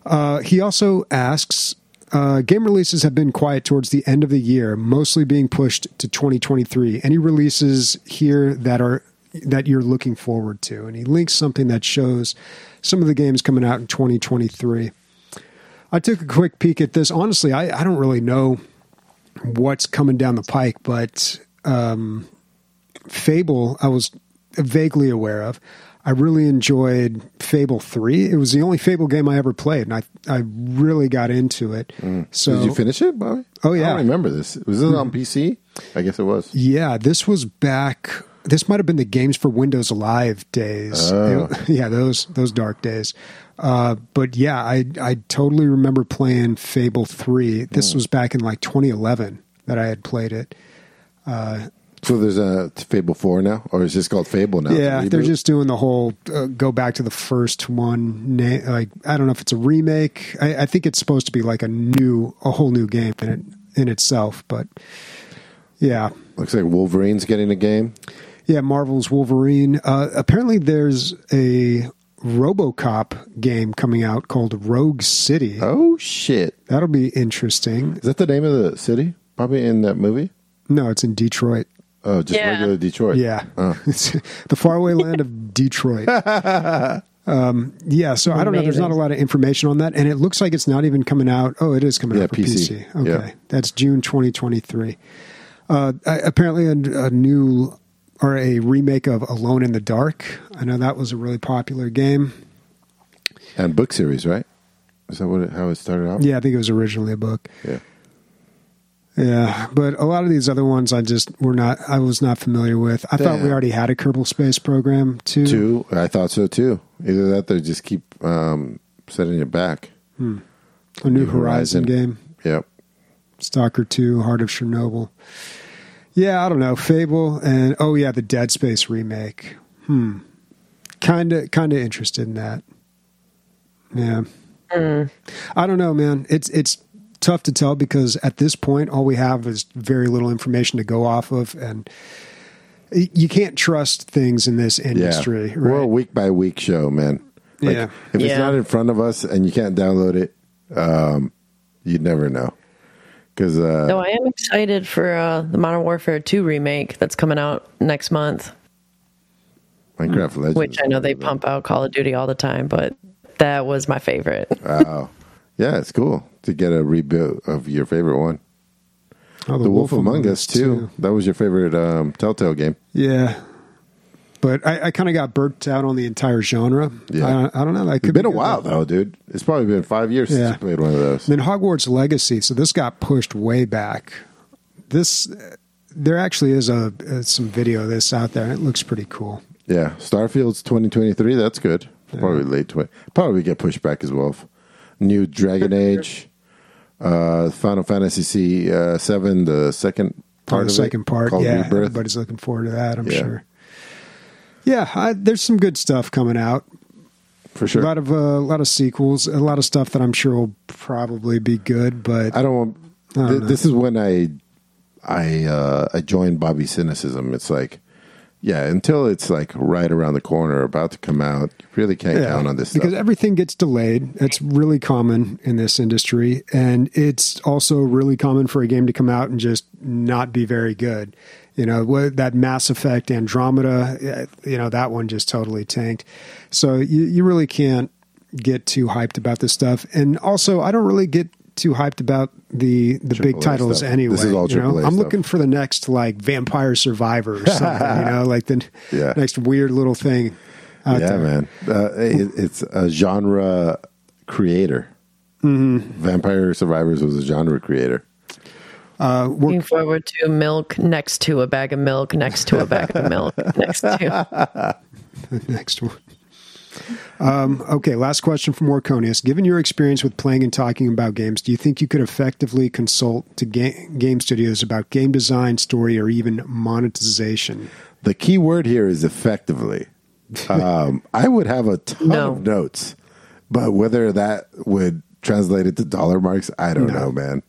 Speaker 1: Uh, he also asks. Uh, game releases have been quiet towards the end of the year, mostly being pushed to 2023. Any releases here that are that you're looking forward to? And he links something that shows some of the games coming out in 2023. I took a quick peek at this. Honestly, I, I don't really know what's coming down the pike, but um, Fable, I was vaguely aware of. I really enjoyed Fable Three. It was the only Fable game I ever played, and I I really got into it. So
Speaker 3: did you finish it, Bobby?
Speaker 1: Oh, yeah.
Speaker 3: I don't remember this. Was this on PC? I guess it was.
Speaker 1: Yeah, this was back. This might have been the Games for Windows Live days.
Speaker 3: Oh.
Speaker 1: It- yeah, those those dark days. Uh, but yeah, I I totally remember playing Fable Three. This
Speaker 3: Hmm.
Speaker 1: was back in like 2011 that I had played it.
Speaker 3: So there's a Fable Four now, or is this called Fable now?
Speaker 1: Yeah, they're just doing the whole uh, go back to the first one. Na- like I don't know if it's a remake. I, I think it's supposed to be like a new, a whole new game in it in itself. But yeah,
Speaker 3: looks like Wolverine's getting a game.
Speaker 1: yeah. Marvel's Wolverine. Uh, apparently, there's a RoboCop game coming out called Rogue City.
Speaker 3: Oh shit!
Speaker 1: That'll be interesting.
Speaker 3: Is that the name of the city? Probably in that movie.
Speaker 1: No, it's in Detroit.
Speaker 3: Oh, just
Speaker 2: Yeah.
Speaker 3: regular Detroit.
Speaker 1: Yeah,
Speaker 3: Oh.
Speaker 1: it's the faraway land of Detroit. um, yeah, so I don't know. There's not a lot of information on that, and it looks like it's not even coming out. Oh, it is coming
Speaker 3: Yeah,
Speaker 1: out for
Speaker 3: PC.
Speaker 1: PC. Okay,
Speaker 3: Yeah.
Speaker 1: that's June 2023. Uh, apparently, a, a new or a remake of Alone in the Dark. I know that was a really popular game.
Speaker 3: And book series, right? Is that what it, how it started out?
Speaker 1: Yeah, I think it was originally a book.
Speaker 3: Yeah.
Speaker 1: Yeah, but a lot of these other ones, I just were not. I was not familiar with. I thought we already had a Kerbal Space program too.
Speaker 3: Two. I thought so too. Either that, they just keep um, setting it back.
Speaker 1: a new
Speaker 3: New
Speaker 1: Horizon
Speaker 3: Horizon.
Speaker 1: game.
Speaker 3: Yep.
Speaker 1: Stalker 2, Heart of Chernobyl. Yeah, I don't know. Fable and oh yeah, the Dead Space remake. Hmm. Kind of kind of interested in that. Yeah. I don't know, man. It's it's tough to tell because at this point all we have is very little information to go off of and you can't trust things in this industry,
Speaker 3: yeah. We're a week by week show, man. Like,
Speaker 1: Yeah.
Speaker 3: If it's not in front of us and you can't download it, um, you'd never know. Because uh,
Speaker 2: No, I am excited for uh, the Modern Warfare 2 remake that's coming out next month,
Speaker 3: Minecraft Legends,
Speaker 2: which I know they pump out Call of Duty all the time, but that was my favorite.
Speaker 3: Wow. Yeah, it's cool to get a reboot of your favorite one.
Speaker 1: Oh,
Speaker 3: The Wolf Among Us too. That was your favorite um, Telltale game.
Speaker 1: Yeah. but I, I kind of got burnt out on the entire genre.
Speaker 3: Yeah.
Speaker 1: I, I don't know. That
Speaker 3: It's
Speaker 1: could
Speaker 3: been
Speaker 1: be
Speaker 3: a while
Speaker 1: though.
Speaker 3: dude. It's probably been five years since
Speaker 1: Yeah.
Speaker 3: you played one of those.
Speaker 1: Then Hogwarts Legacy. So this got pushed way back. This there actually is a, uh some video of this out there. and It looks pretty cool.
Speaker 3: Yeah, Starfield's 2023. That's good. Probably late 20. Probably get pushed back as well. New Dragon Age, uh, Final Fantasy C, uh, Seven, the second part.
Speaker 1: Oh, the
Speaker 3: of
Speaker 1: second
Speaker 3: it,
Speaker 1: part. Yeah,
Speaker 3: Rebirth.
Speaker 1: everybody's looking forward to that. I'm
Speaker 3: Yeah.
Speaker 1: sure. Yeah, I, there's some good stuff coming out.
Speaker 3: for sure.
Speaker 1: A lot of uh, a lot of sequels, a lot of stuff that I'm sure will probably be good. But
Speaker 3: I don't want.
Speaker 1: I don't
Speaker 3: th- this is when I, I, uh, I joined Bobby cynicism. It's like, yeah, until it's like right around the corner, about to come out, you really can't count on this stuff.
Speaker 1: because everything gets delayed. It's really common in this industry, and it's also really common for a game to come out and just not be very good. You know what- that Mass Effect Andromeda, uh, you know that one just totally tanked. So you, you really can't get too hyped about this stuff. And also, I don't really get too hyped about the the big titles
Speaker 3: stuff.
Speaker 1: anyway.
Speaker 3: This is all
Speaker 1: you know?
Speaker 3: AAA
Speaker 1: I'm
Speaker 3: stuff.
Speaker 1: looking for the next like Vampire Survivor or something. you know, like the
Speaker 3: Yeah.
Speaker 1: next weird little thing. Out
Speaker 3: yeah,
Speaker 1: there.
Speaker 3: man. Uh, it, it's a genre creator.
Speaker 1: Mm-hmm.
Speaker 3: Vampire Survivors was a genre creator.
Speaker 1: Uh,
Speaker 2: Looking forward to milk next to a bag of milk next to a bag of milk next to.
Speaker 1: next one. Um, okay, last question from Orconius. Given your experience with playing and talking about games, do you think you could effectively consult to ga- game studios about game design, story, or even monetization?
Speaker 3: The key word here is effectively. Um, I would have a ton
Speaker 2: No.
Speaker 3: of notes, but whether that would translate it to dollar marks, I don't know, man.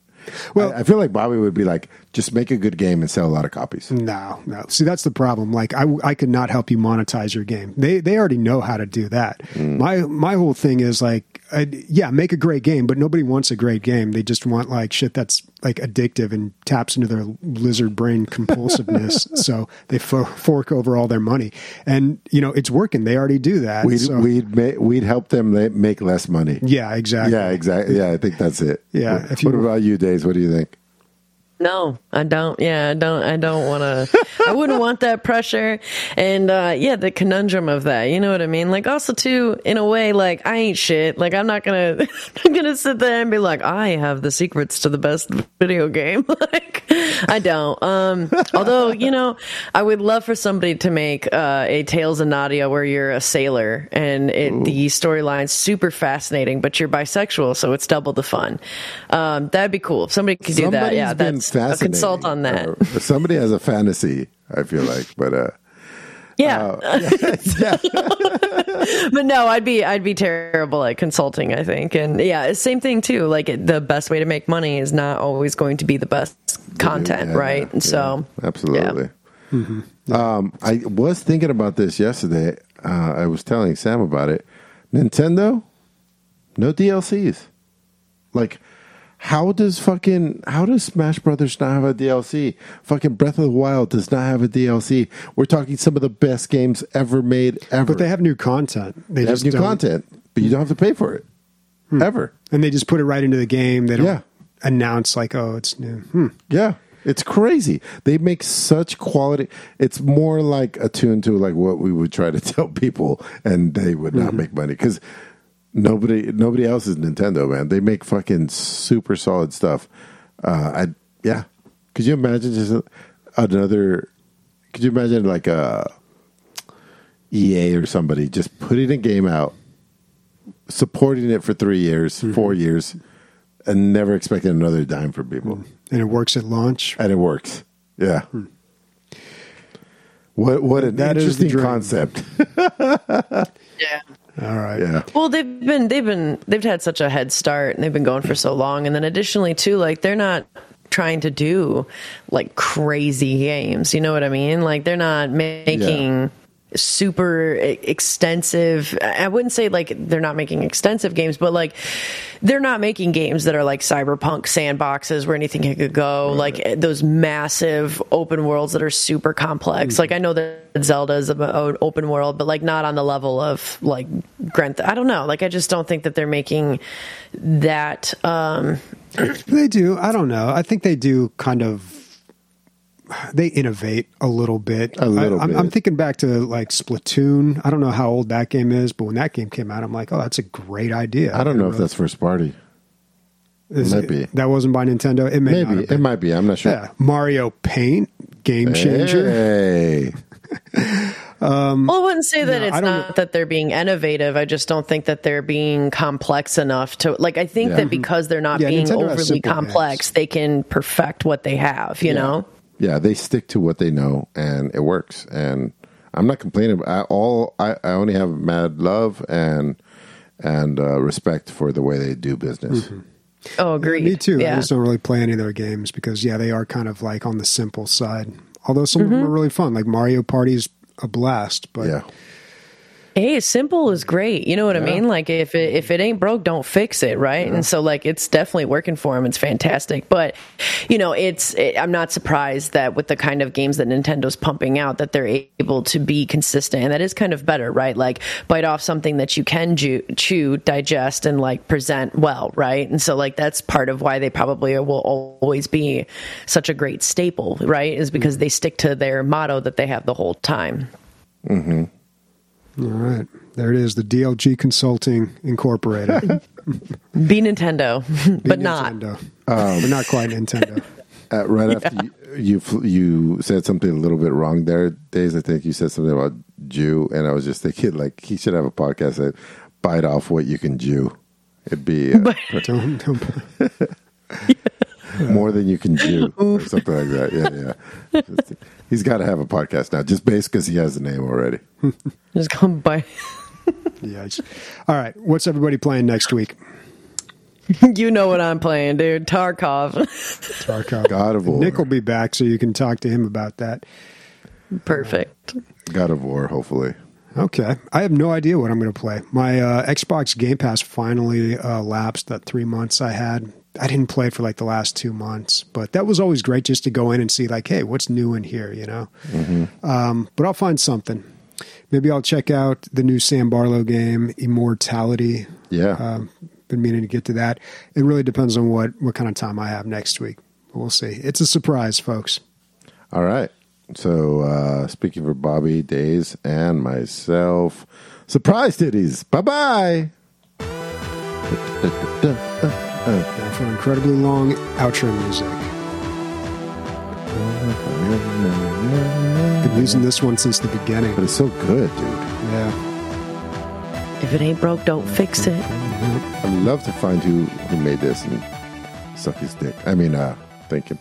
Speaker 1: Well-
Speaker 3: Well, I, I feel like Bobby would be like, just make a good game and sell a lot of copies.
Speaker 1: No, no. See, that's the problem. Like, I, I could not help you monetize your game. They they already know how to do that. Mm. My my whole thing is like, I, yeah, make a great game, but nobody wants a great game. They just want like shit that's like addictive and taps into their lizard brain compulsiveness. so they fo- fork over all their money, and you know it's working. They already do that.
Speaker 3: We'd
Speaker 1: so-
Speaker 3: we'd ma- we'd help them make less money.
Speaker 1: yeah, exactly.
Speaker 3: Yeah, exactly. Yeah, I think that's it.
Speaker 1: Yeah,
Speaker 3: What,
Speaker 1: you-
Speaker 3: what about you, Dave? What do you think?
Speaker 2: No, I don't. Yeah, I don't. I don't want to. I wouldn't want that pressure, and uh, yeah, the conundrum of that. You know what I mean? Like, also too, in a way, like I ain't shit. Like, I'm not gonna, I'm gonna sit there and be like, I have the secrets to the best video game. like, I don't. Um, although, you know, I would love for somebody to make uh, a Tales of Nadia where you're a sailor and it, the storyline's super fascinating, but you're bisexual, so it's double the fun. Um, that'd be cool. If somebody could do that, yeah, that's a
Speaker 3: fascinating.
Speaker 2: consult on that.
Speaker 3: Uh, somebody has a fantasy. I feel like, but uh,
Speaker 2: yeah,
Speaker 3: yeah,
Speaker 2: but no, I'd be I'd be terrible at consulting. I think, and yeah, same thing too. Like it, the best way to make money is not always going to be the best content,
Speaker 3: Yeah,
Speaker 2: right?
Speaker 3: yeah,
Speaker 2: And so,
Speaker 3: absolutely. Um, I was thinking about this yesterday. Uh, I was telling Sam about it. Nintendo, no DLCs. Like, how does fucking how does Smash Brothers not have a DLC? Fucking Breath of the Wild does not have a DLC. We're talking some of the best games ever made ever.
Speaker 1: but they have new content. They,
Speaker 3: They have new
Speaker 1: don't-
Speaker 3: content, but you don't have to pay for it ever.
Speaker 1: and they just put it right into the game. They don't
Speaker 3: Yeah.
Speaker 1: announce like, oh, it's new. Hmm.
Speaker 3: Yeah. It's crazy. They make such quality. It's more like attuned to like what we would try to tell people, and they would not make money because nobody nobody else is Nintendo, man. They make fucking super solid stuff. Uh, I yeah. Could you imagine just another? Could you imagine like uh, a EA or somebody just putting a game out, supporting it for three years, mm-hmm. four years, and never expecting another dime from people?
Speaker 1: And it works at launch.
Speaker 3: and it works. Yeah. Hmm. What what an
Speaker 1: That is the
Speaker 3: interesting
Speaker 1: dream.
Speaker 3: concept.
Speaker 2: yeah.
Speaker 1: All right.
Speaker 3: yeah.
Speaker 2: Well, they've been they've been they've had such a head start, and they've been going for so long. And then additionally, too, like they're not trying to do like crazy games. You know what I mean? Like they're not making super extensive. I wouldn't say like they're not making extensive games, but like they're not making games that are like cyberpunk sandboxes where anything could go. Like eh, those massive open worlds that are super complex. Like I know that Zelda is an open world, but like not on the level of like Grand. I don't know. Like I just don't think that they're making that. um
Speaker 1: They do. I don't know. I think they do kind of they innovate a little bit.
Speaker 3: A little
Speaker 1: I, I'm,
Speaker 3: bit.
Speaker 1: I'm thinking back to like Splatoon. I don't know how old that game is, but when that game came out, I'm like, oh, that's a great idea.
Speaker 3: I don't know if that's first party.
Speaker 1: is
Speaker 3: might
Speaker 1: it-
Speaker 3: be.
Speaker 1: That wasn't by Nintendo. It may
Speaker 3: Maybe it might be. I'm not sure.
Speaker 1: Yeah, Mario Paint, game changer.
Speaker 3: Hey.
Speaker 2: Um, well, I wouldn't say that
Speaker 1: No,
Speaker 2: it's
Speaker 1: don't
Speaker 2: not that they're being innovative. I just don't think that they're being complex enough to like. I think
Speaker 3: Yeah.
Speaker 2: that because they're not
Speaker 1: Yeah,
Speaker 2: being
Speaker 1: Nintendo
Speaker 2: overly complex,
Speaker 1: games.
Speaker 2: they can perfect what they have. You know.
Speaker 3: Yeah, they stick to what they know, and it works. And I'm not complaining. I all I, I only have mad love and and uh, respect for the way they do business.
Speaker 1: Mm-hmm.
Speaker 2: Oh, agreed.
Speaker 1: Me too. I just don't really play any of their games because yeah, they are kind of like on the simple side. Although some of them are really fun, like Mario Party's a blast. But
Speaker 3: Yeah,
Speaker 2: Hey, simple is great. You know what I mean? Like if it if it ain't broke, don't fix it, right? And so like it's definitely working for him. It's fantastic. But you know, it's it, I'm not surprised that with the kind of games that Nintendo's pumping out that they're able to be consistent and that is kind of better, right? Like bite off something that you can chew, chew digest and like present well, right? And so like that's part of why they probably will always be such a great staple, right? Is because mm-hmm. they stick to their motto that they have the whole time. Mm-hmm.
Speaker 1: All right, there it is. The DLG Consulting Incorporated,
Speaker 2: Be Nintendo, but
Speaker 1: Be
Speaker 2: not.
Speaker 1: Nintendo, but not quite Nintendo.
Speaker 3: uh, right after you, you fl- you said something a little bit wrong there, Dave. I think you said something about Jew, and I was just thinking like he should have a podcast that bite off what you can Jew. It'd be uh,
Speaker 1: Don't, don't
Speaker 3: more than you can Jew or something like that. Yeah, yeah. Just- He's got to have a podcast now, just based because he has the name already.
Speaker 2: Just come by.
Speaker 1: yeah. it's- All right, what's everybody playing next week?
Speaker 2: you know what I'm playing, dude. Tarkov.
Speaker 1: Tarkov.
Speaker 3: God of War.
Speaker 1: Nick will be back, so you can talk to him about that.
Speaker 2: Perfect.
Speaker 3: God of War, hopefully.
Speaker 1: Okay. I have no idea what I'm going to play. My uh, Xbox Game Pass finally uh, lapsed that three months I had. I didn't play for like the last two months, but that was always great just to go in and see, like, hey, what's new in here, you know? Um, but I'll find something. Maybe I'll check out the new Sam Barlow game, Immortality.
Speaker 3: Yeah.
Speaker 1: Um, been meaning to get to that. It really depends on what, what kind of time I have next week. We'll see. It's a surprise, folks.
Speaker 3: All right. So, uh, speaking for Bobby, Dave, and myself, surprise titties. Bye bye.
Speaker 1: Now for incredibly long outro music. Been using this one since the beginning.
Speaker 3: But it's so good, dude.
Speaker 1: Yeah.
Speaker 2: If it ain't broke, don't fix it.
Speaker 3: I'd love to find who, who made this and suck his dick. I mean, uh, thank him.